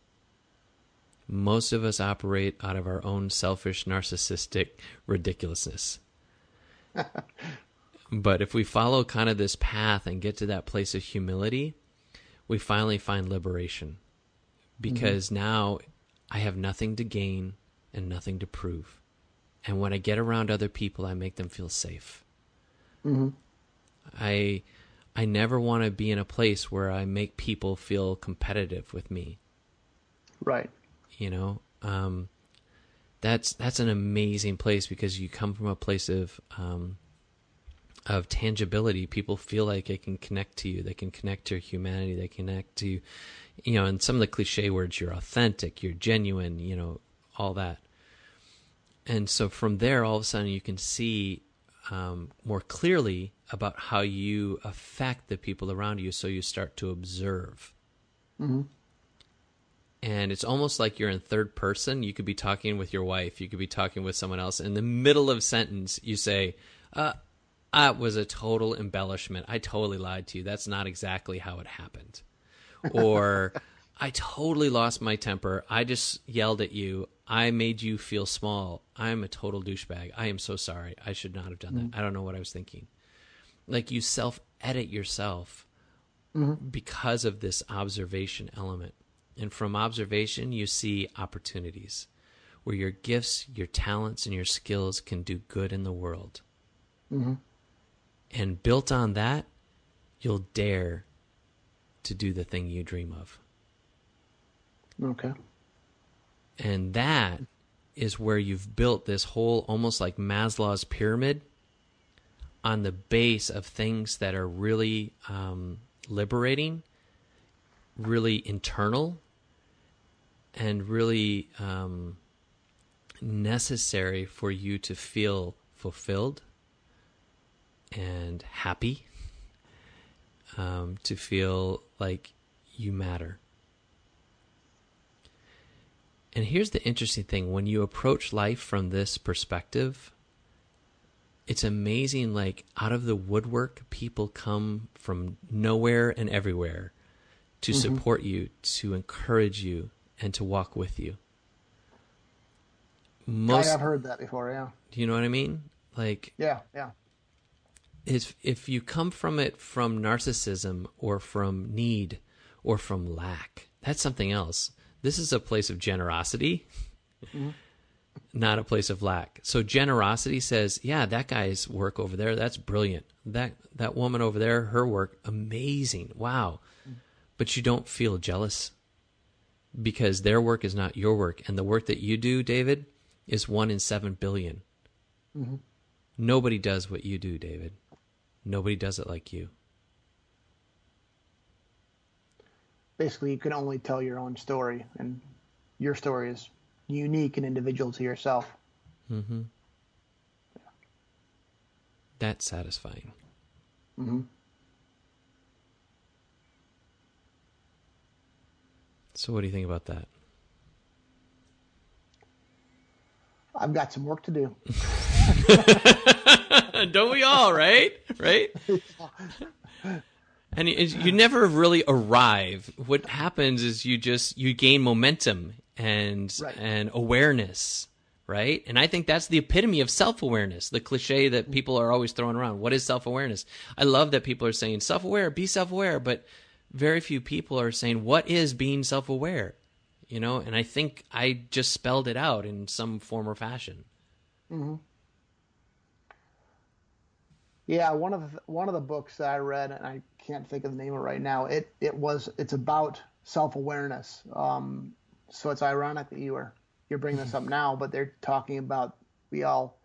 Most of us operate out of our own selfish, narcissistic ridiculousness. but if we follow kind of this path and get to that place of humility, we finally find liberation. Because mm-hmm. now I have nothing to gain and nothing to prove. And when I get around other people, I make them feel safe. Mm-hmm. I I never want to be in a place where I make people feel competitive with me. Right. You know, um, that's that's an amazing place because you come from a place of um, of tangibility. People feel like they can connect to you. They can connect to your humanity. They connect to, you know, and some of the cliche words. You're authentic. You're genuine. You know, all that. And so from there, all of a sudden, you can see um, more clearly about how you affect the people around you. So you start to observe. Mm-hmm. And it's almost like you're in third person. You could be talking with your wife, you could be talking with someone else. In the middle of sentence, you say, uh, that was a total embellishment. I totally lied to you. That's not exactly how it happened. Or I totally lost my temper. I just yelled at you. I made you feel small. I'm a total douchebag. I am so sorry. I should not have done that. Mm-hmm. I don't know what I was thinking. Like you self edit yourself mm-hmm. because of this observation element. And from observation, you see opportunities where your gifts, your talents, and your skills can do good in the world. Mm-hmm. And built on that, you'll dare to do the thing you dream of. Okay. And that is where you've built this whole almost like Maslow's pyramid on the base of things that are really um, liberating, really internal, and really um, necessary for you to feel fulfilled and happy, um, to feel like you matter. And here's the interesting thing when you approach life from this perspective, it's amazing like out of the woodwork people come from nowhere and everywhere to Mm-hmm. support you, to encourage you, and to walk with you. Most, I have heard that before. Yeah. do you know what I mean? Like, Yeah. Yeah. If if you come from it from narcissism or from need or from lack, that's something else. This is a place of generosity, mm-hmm. not a place of lack. So generosity says, yeah, that guy's work over there, that's brilliant. That that woman over there, her work, amazing. Wow. Mm. But you don't feel jealous because their work is not your work and the work that you do, David, is 1 in 7 billion. Mm-hmm. Nobody does what you do, David. Nobody does it like you. Basically, you can only tell your own story, and your story is unique and individual to yourself. That's satisfying. Mm-hmm. So, what do you think about that? I've got some work to do. Don't we all, right? Right? and you, never really arrive. What happens is you just you gain momentum and Right. and awareness, right? And I think that's the epitome of self-awareness, the cliche that mm-hmm. people are always throwing around. What is self-awareness? I love that people are saying self-aware, be self-aware, but very few people are saying what is being self-aware. You know, and I think I just spelled it out in some form or fashion. Mm-hmm. Yeah, one of the, one of the books that I read, and I can't think of the name of it right now. It it was it's about self awareness. Um, so it's ironic that you are you're bringing this up now, but they're talking about we all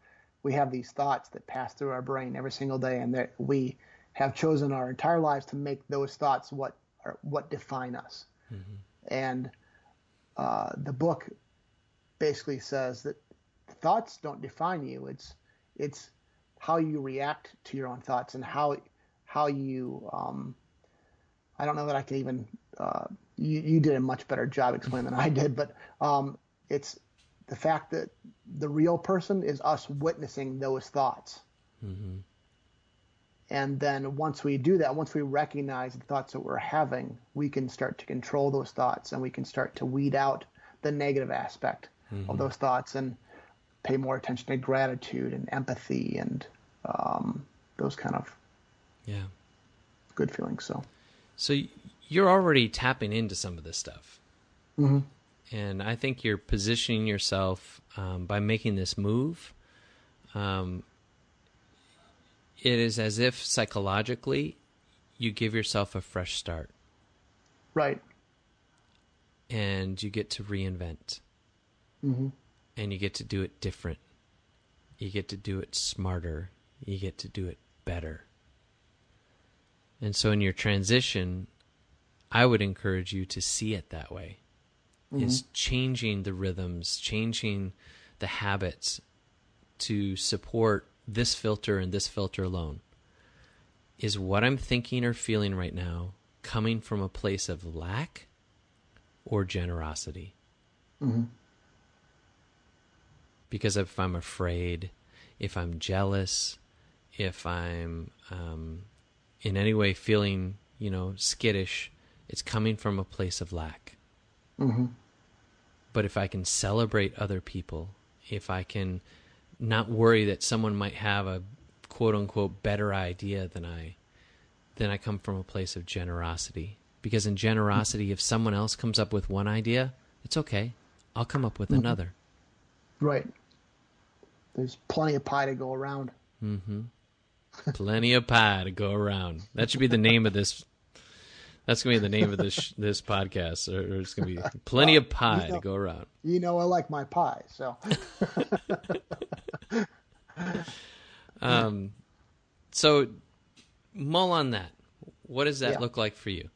we have these thoughts that pass through our brain every single day, and that we have chosen our entire lives to make those thoughts what are, what define us. And uh, the book basically says that thoughts don't define you. It's it's how you react to your own thoughts and how how you um, I don't know that I can even uh, you, you did a much better job explaining than I did, but um, it's the fact that the real person is us witnessing those thoughts. And then once we do that, once we recognize the thoughts that we're having, we can start to control those thoughts and we can start to weed out the negative aspect of those thoughts and pay more attention to gratitude and empathy and um, those kind of Yeah. good feelings. So, So you're already tapping into some of this stuff. Mm-hmm. And I think you're positioning yourself um, by making this move. Um, it is as if psychologically you give yourself a fresh start right. and you get to reinvent. Mm-hmm. And you get to do it different. You get to do it smarter. You get to do it better. And so in your transition, I would encourage you to see it that way. Mm-hmm. Is changing the rhythms, changing the habits to support this filter and this filter alone. Is what I'm thinking or feeling right now coming from a place of lack or generosity? Mm-hmm. because if I'm afraid, if I'm jealous, if I'm um, in any way feeling, you know, skittish, it's coming from a place of lack. Mm-hmm. But if I can celebrate other people, if I can not worry that someone might have a quote unquote better idea than I, then I come from a place of generosity. Because in generosity, if someone else comes up with one idea, it's okay. I'll come up with mm-hmm. another. Right. There's plenty of pie to go around. Mm-hmm. Plenty of pie to go around. That should be the name of this. That's gonna be the name of this this podcast. Or, it's gonna be plenty of pie to go around. You know, I like my pie, so Um, so mull on that. What does that Yeah. look like for you?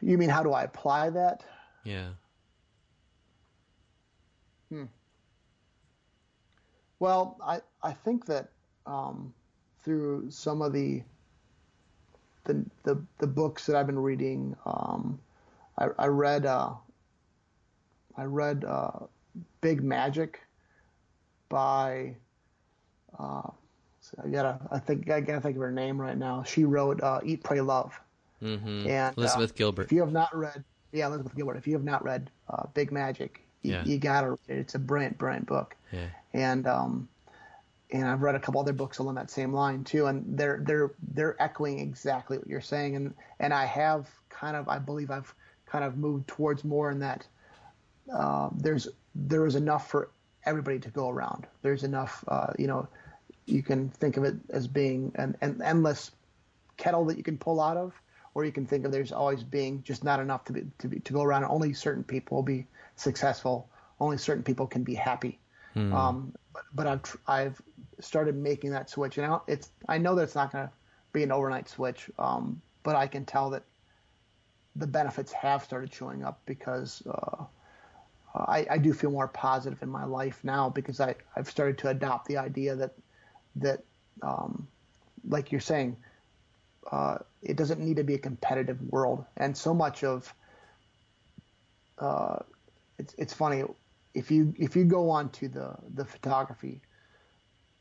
you mean how do I apply that? Yeah. Well, I, I think that um, through some of the, the the the books that I've been reading, um, I, I read uh, I read uh, Big Magic by uh, I gotta. I think I gotta think of her name right now. She wrote uh, "Eat, Pray, Love." Mm-hmm. And Elizabeth uh, Gilbert. If you have not read, yeah, Elizabeth Gilbert. If you have not read uh, Big Magic, you, Yeah. you gotta read it. It's a brilliant, brilliant book. Yeah. And um, and I've read a couple other books along that same line too, and they're they're they're echoing exactly what you're saying, and and I have kind of I believe I've kind of moved towards more in that uh, there's there is enough for everybody to go around. There's enough, uh, you know, you can think of it as being an, an endless kettle that you can pull out of, or you can think of there's always being just not enough to be to be to go around. Only certain people will be successful. Only certain people can be happy. Um, but, but I've I've started making that switch, and I, it's I know that it's not going to be an overnight switch, um, but I can tell that the benefits have started showing up because uh, I, I do feel more positive in my life now because I, I've started to adopt the idea that that um, like you're saying, uh, it doesn't need to be a competitive world, and so much of uh, it's it's funny if you if you go on to the the photography,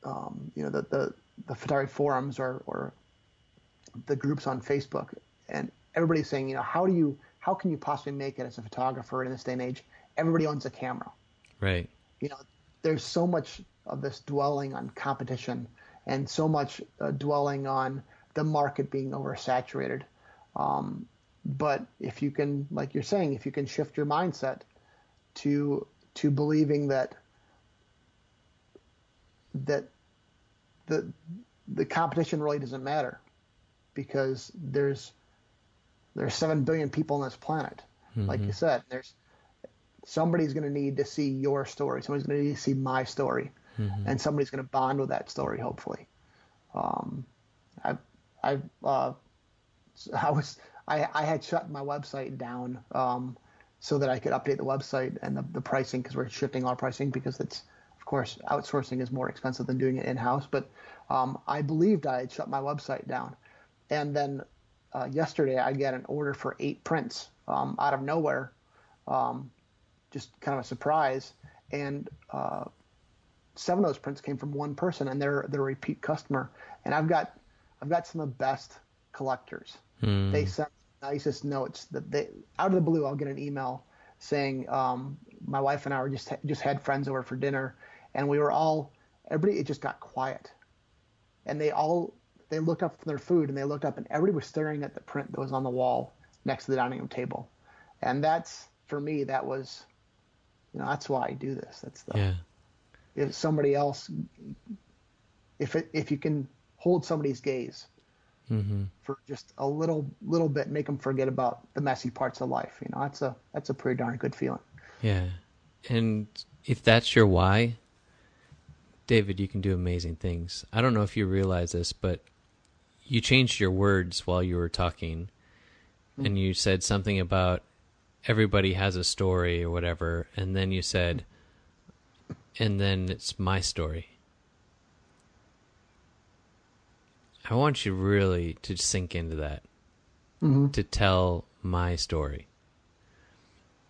um, you know the the the photography forums or or the groups on Facebook, and everybody's saying, you know, how do you how can you possibly make it as a photographer in this day and age? Everybody owns a camera Right. you know, there's so much of this dwelling on competition and so much uh, dwelling on the market being oversaturated. Um, but if you can, like you're saying, if you can shift your mindset to to believing that that the the competition really doesn't matter because there's there's seven billion people on this planet, like you said. There's somebody's going to need to see your story. Somebody's going to need to see my story, and somebody's going to bond with that story. Hopefully, um, I, I, uh, I was, I, I had shut my website down um, so that I could update the website and the, the pricing because we're shifting our pricing because it's, of course, outsourcing is more expensive than doing it in house. But um, I believed I had shut my website down, and then uh, yesterday I got an order for eight prints um, out of nowhere um, just kind of a surprise. And uh, seven of those prints came from one person, and they're they're a repeat customer. And I've got I've got some of the best collectors. They sent nicest notes that they out of the blue. I'll get an email saying um, my wife and I were just just had friends over for dinner, and we were all everybody. It just got quiet, and they all they looked up from their food and they looked up and everybody was staring at the print that was on the wall next to the dining room table, and that's for me that was you know that's why I do this. That's the Yeah. if somebody else if it, if you can hold somebody's gaze Mm-hmm. for just a little little bit, make them forget about the messy parts of life. You know, that's a that's a pretty darn good feeling. Yeah. And if that's your why, David, you can do amazing things. I don't know if you realize this, but you changed your words while you were talking mm-hmm. and you said something about everybody has a story or whatever and then you said and then it's my story. I want you really to sink into that. Mm-hmm. To tell my story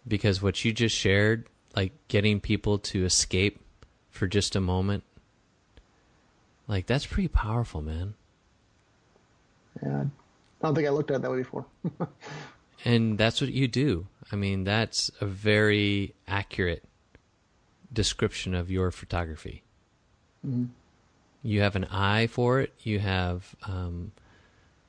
because what you just shared, like getting people to escape for just a moment, like that's pretty powerful, man. Yeah, I don't think I looked at it that way before. And that's what you do. I mean, that's a very accurate description of your photography. Mm-hmm. You have an eye for it. You have, um,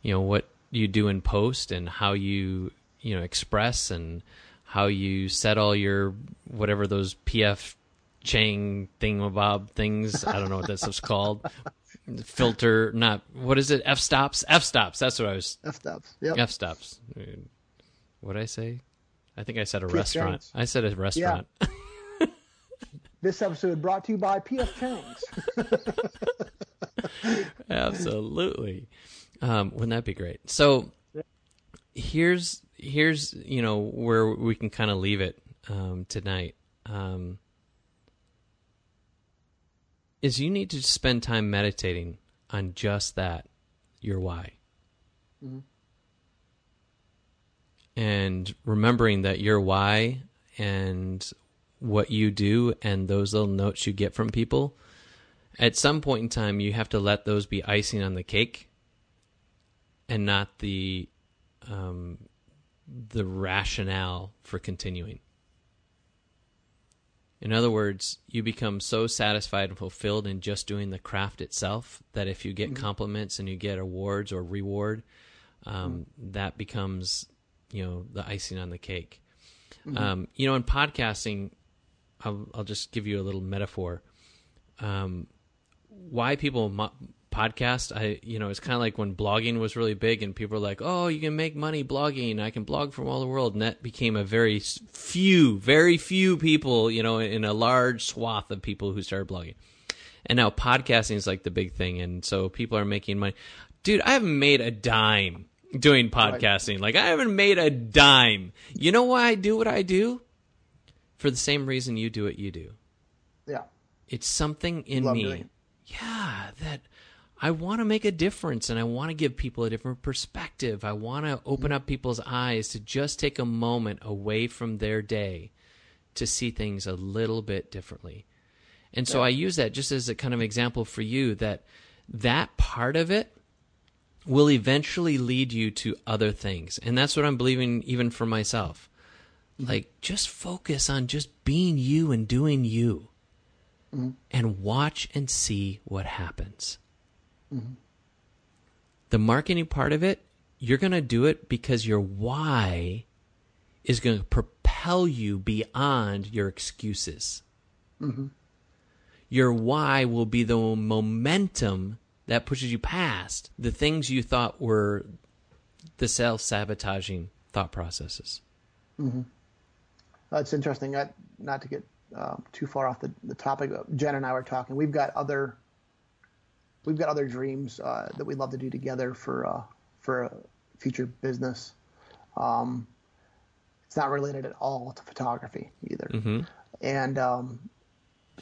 you know, what you do in post and how you, you know, express and how you set all your whatever those PF Chang thingamabob things. I don't know what that stuff's called. Filter, not what is it? F stops. F stops. That's what I was F stops. Yep. F stops. What did I say? I think I said a restaurant. I said a restaurant. This episode brought to you by PF Chang's. Absolutely. Um, wouldn't that be great? So here's here's you know where we can kind of leave it um, tonight. Um, is you need to spend time meditating on just that, your why. And remembering that your why and what you do and those little notes you get from people At some point in time, you have to let those be icing on the cake, and not the um, the rationale for continuing. In other words, you become so satisfied and fulfilled in just doing the craft itself that if you get mm-hmm. compliments and you get awards or reward, um, mm-hmm. that becomes you know the icing on the cake. Mm-hmm. Um, you know, in podcasting, I'll, I'll, just give you a little metaphor. Um, why people mo- podcast, I you know, it's kind of like when blogging was really big, and people were like, "Oh, you can make money blogging. I can blog from all the world," and that became a very few, very few people, you know, in a large swath of people who started blogging. And now podcasting is like the big thing, and so people are making money. Dude, I haven't made a dime doing podcasting. Like I haven't made a dime. You know why I do what I do? For the same reason you do what you do. Yeah. It's something in Love me. Doing. Yeah, that I want to make a difference and I want to give people a different perspective. I want to open mm-hmm. up people's eyes to just take a moment away from their day to see things a little bit differently. And so yeah. I use that just as a kind of example for you that that part of it will eventually lead you to other things. And that's what I'm believing even for myself. Mm-hmm. Like just focus on just being you and doing you. Mm-hmm. And watch and see what happens. Mm-hmm. The marketing part of it, you're going to do it because your why is going to propel you beyond your excuses. Mm-hmm. Your why will be the momentum that pushes you past the things you thought were the self sabotaging thought processes. Mm-hmm. Interesting. Not, not to get uh, too far off the, the topic. Jen and I were talking. We've got other we've got other dreams uh, that we'd love to do together for uh, for future business. Um, it's not related at all to photography either. Mm-hmm. And um,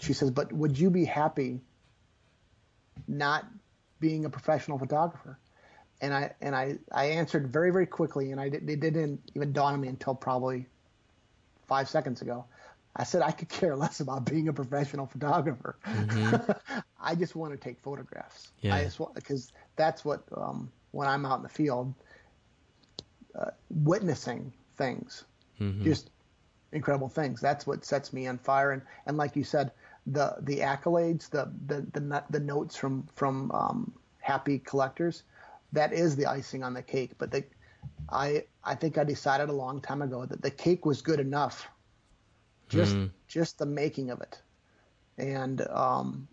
she says, "But would you be happy not being a professional photographer?" And I and I, I answered very very quickly, and I it didn't even dawn on me until probably five seconds ago. I said I could care less about being a professional photographer. Mm-hmm. I just want to take photographs. Yeah. I just want because that's what um, when I'm out in the field, uh, witnessing things, mm-hmm. just incredible things. That's what sets me on fire. And and like you said, the the accolades, the the the, the notes from from um, happy collectors, that is the icing on the cake. But the I I think I decided a long time ago that the cake was good enough just mm. just the making of it. And um,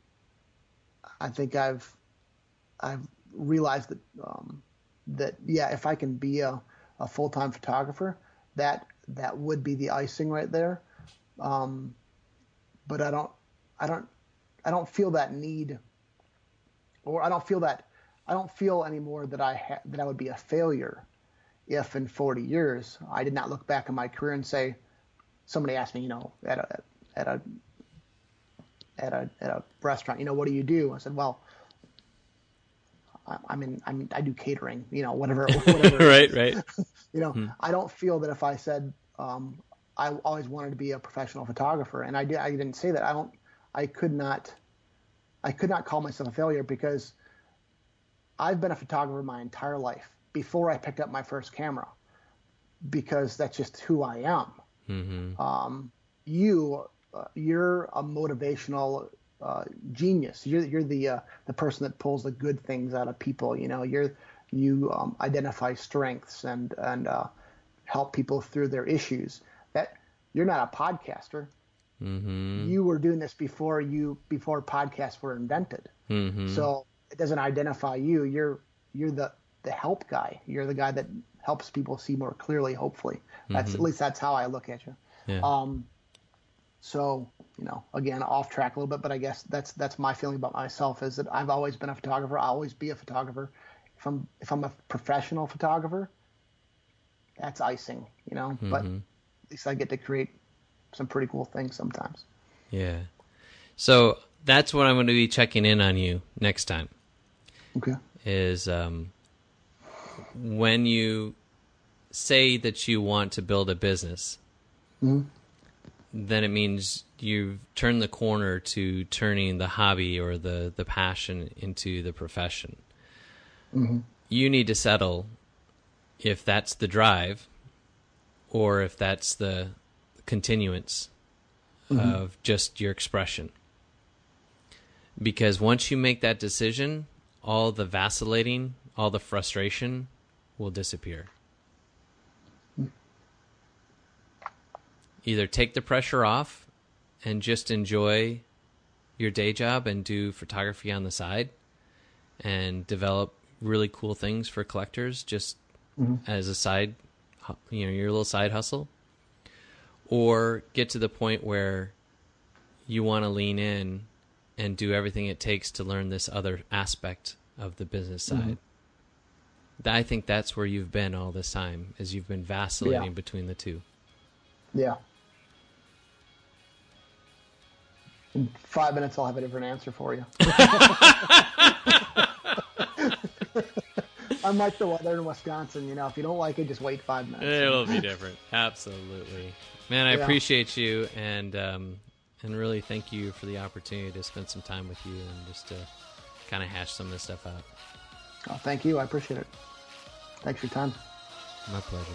I think I've I've realized that um, that yeah, if I can be a, a full time photographer, that that would be the icing right there. Um, but I don't I don't I don't feel that need, or I don't feel that I don't feel anymore that I ha- that I would be a failure if in 40 years I did not look back in my career and say, somebody asked me, you know, at a at a at a at a restaurant, you know, what do you do? I said, well, I'm in I'm I do catering, you know, whatever. whatever right, right. you know, hmm. I don't feel that if I said um, I always wanted to be a professional photographer, and I did I didn't say that. I don't. I could not. I could not call myself a failure because I've been a photographer my entire life before I picked up my first camera because that's just who I am. Mm-hmm. Um, you uh, you're a motivational uh, genius. You're you're the uh, the person that pulls the good things out of people. You know, you're you um, identify strengths and and uh, help people through their issues. That you're not a podcaster. Mm-hmm. You were doing this before you before podcasts were invented. Mm-hmm. So it doesn't identify you. You're you're the the help guy. You're the guy that helps people see more clearly. Hopefully, that's mm-hmm. at least that's how I look at you. Yeah. Um, so you know, again, off track a little bit, but I guess that's that's my feeling about myself is that I've always been a photographer. I'll always be a photographer. If I'm if I'm a professional photographer, that's icing, you know. Mm-hmm. But at least I get to create some pretty cool things sometimes. Yeah. So that's what I'm going to be checking in on you next time. Okay. Is um, when you say that you want to build a business, mm-hmm. then it means you've turned the corner to turning the hobby or the, the passion into the profession. Mm-hmm. You need to settle if that's the drive or if that's the continuance mm-hmm. of just your expression. Because once you make that decision, all the vacillating, all the frustration will disappear. Either take the pressure off and just enjoy your day job and do photography on the side and develop really cool things for collectors just mm-hmm. as a side you know your little side hustle or get to the point where you want to lean in and do everything it takes to learn this other aspect of the business mm-hmm. side. Mm-hmm. I think that's where you've been all this time, as you've been vacillating yeah. between the two. Yeah. In five minutes, I'll have a different answer for you. I'm like the weather in Wisconsin. You know, if you don't like it, just wait five minutes. It'll be different. Absolutely, man. I yeah. appreciate you, and um, and really thank you for the opportunity to spend some time with you and just to kind of hash some of this stuff out. Oh, thank you. I appreciate it. Thanks for your time. My pleasure.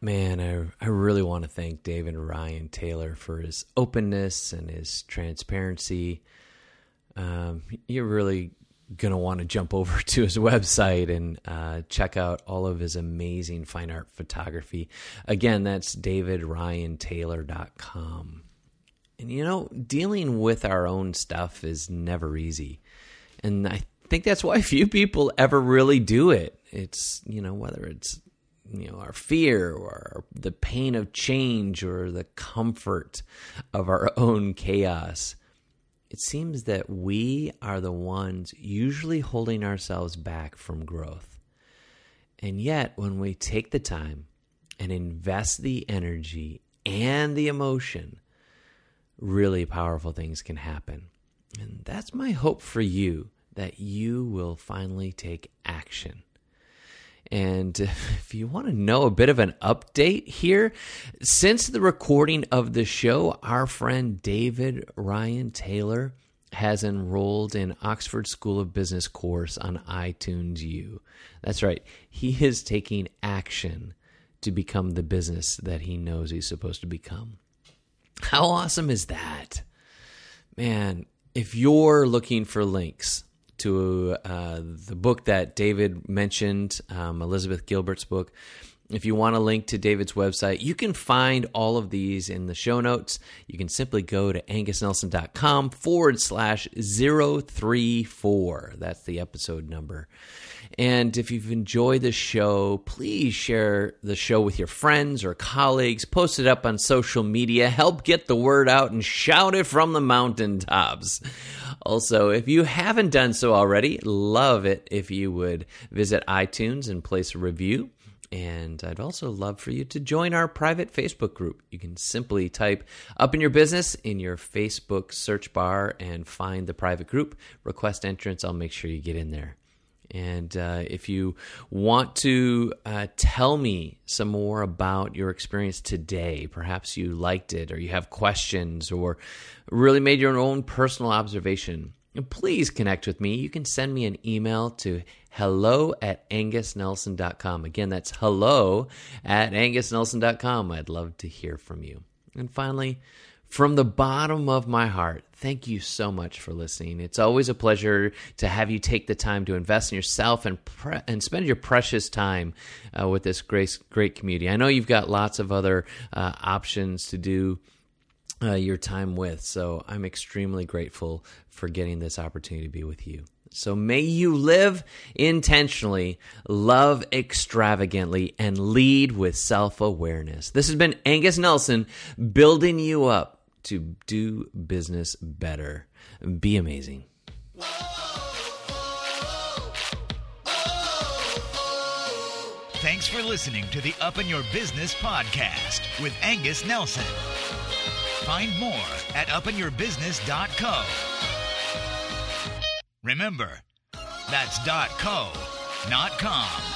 Man, I, I really want to thank David Ryan Taylor for his openness and his transparency. Um, you're really going to want to jump over to his website and uh, check out all of his amazing fine art photography. Again, that's davidryantaylor.com. And you know, dealing with our own stuff is never easy. And I think that's why few people ever really do it. It's, you know, whether it's you know our fear or the pain of change or the comfort of our own chaos it seems that we are the ones usually holding ourselves back from growth. And yet, when we take the time and invest the energy and the emotion, really powerful things can happen. And that's my hope for you that you will finally take action. And if you want to know a bit of an update here, since the recording of the show, our friend David Ryan Taylor has enrolled in Oxford School of Business course on iTunes U. That's right. He is taking action to become the business that he knows he's supposed to become. How awesome is that? Man, if you're looking for links to uh, the book that David mentioned, um, Elizabeth Gilbert's book. If you want a link to David's website, you can find all of these in the show notes. You can simply go to angusnelson.com forward slash 034. That's the episode number. And if you've enjoyed the show, please share the show with your friends or colleagues. Post it up on social media. Help get the word out and shout it from the mountaintops. Also, if you haven't done so already, love it if you would visit iTunes and place a review. And I'd also love for you to join our private Facebook group. You can simply type up in your business in your Facebook search bar and find the private group. Request entrance. I'll make sure you get in there. And uh, if you want to uh, tell me some more about your experience today, perhaps you liked it or you have questions or really made your own personal observation, please connect with me. You can send me an email to hello at angusnelson.com. Again, that's hello at angusnelson.com. I'd love to hear from you. And finally, from the bottom of my heart, thank you so much for listening. It's always a pleasure to have you take the time to invest in yourself and pre- and spend your precious time uh, with this great great community. I know you've got lots of other uh, options to do. Uh, your time with. So I'm extremely grateful for getting this opportunity to be with you. So may you live intentionally, love extravagantly, and lead with self awareness. This has been Angus Nelson building you up to do business better. Be amazing. Thanks for listening to the Up in Your Business podcast with Angus Nelson. Find more at upinyourbusiness.co. Remember, that's dot .co, not .com.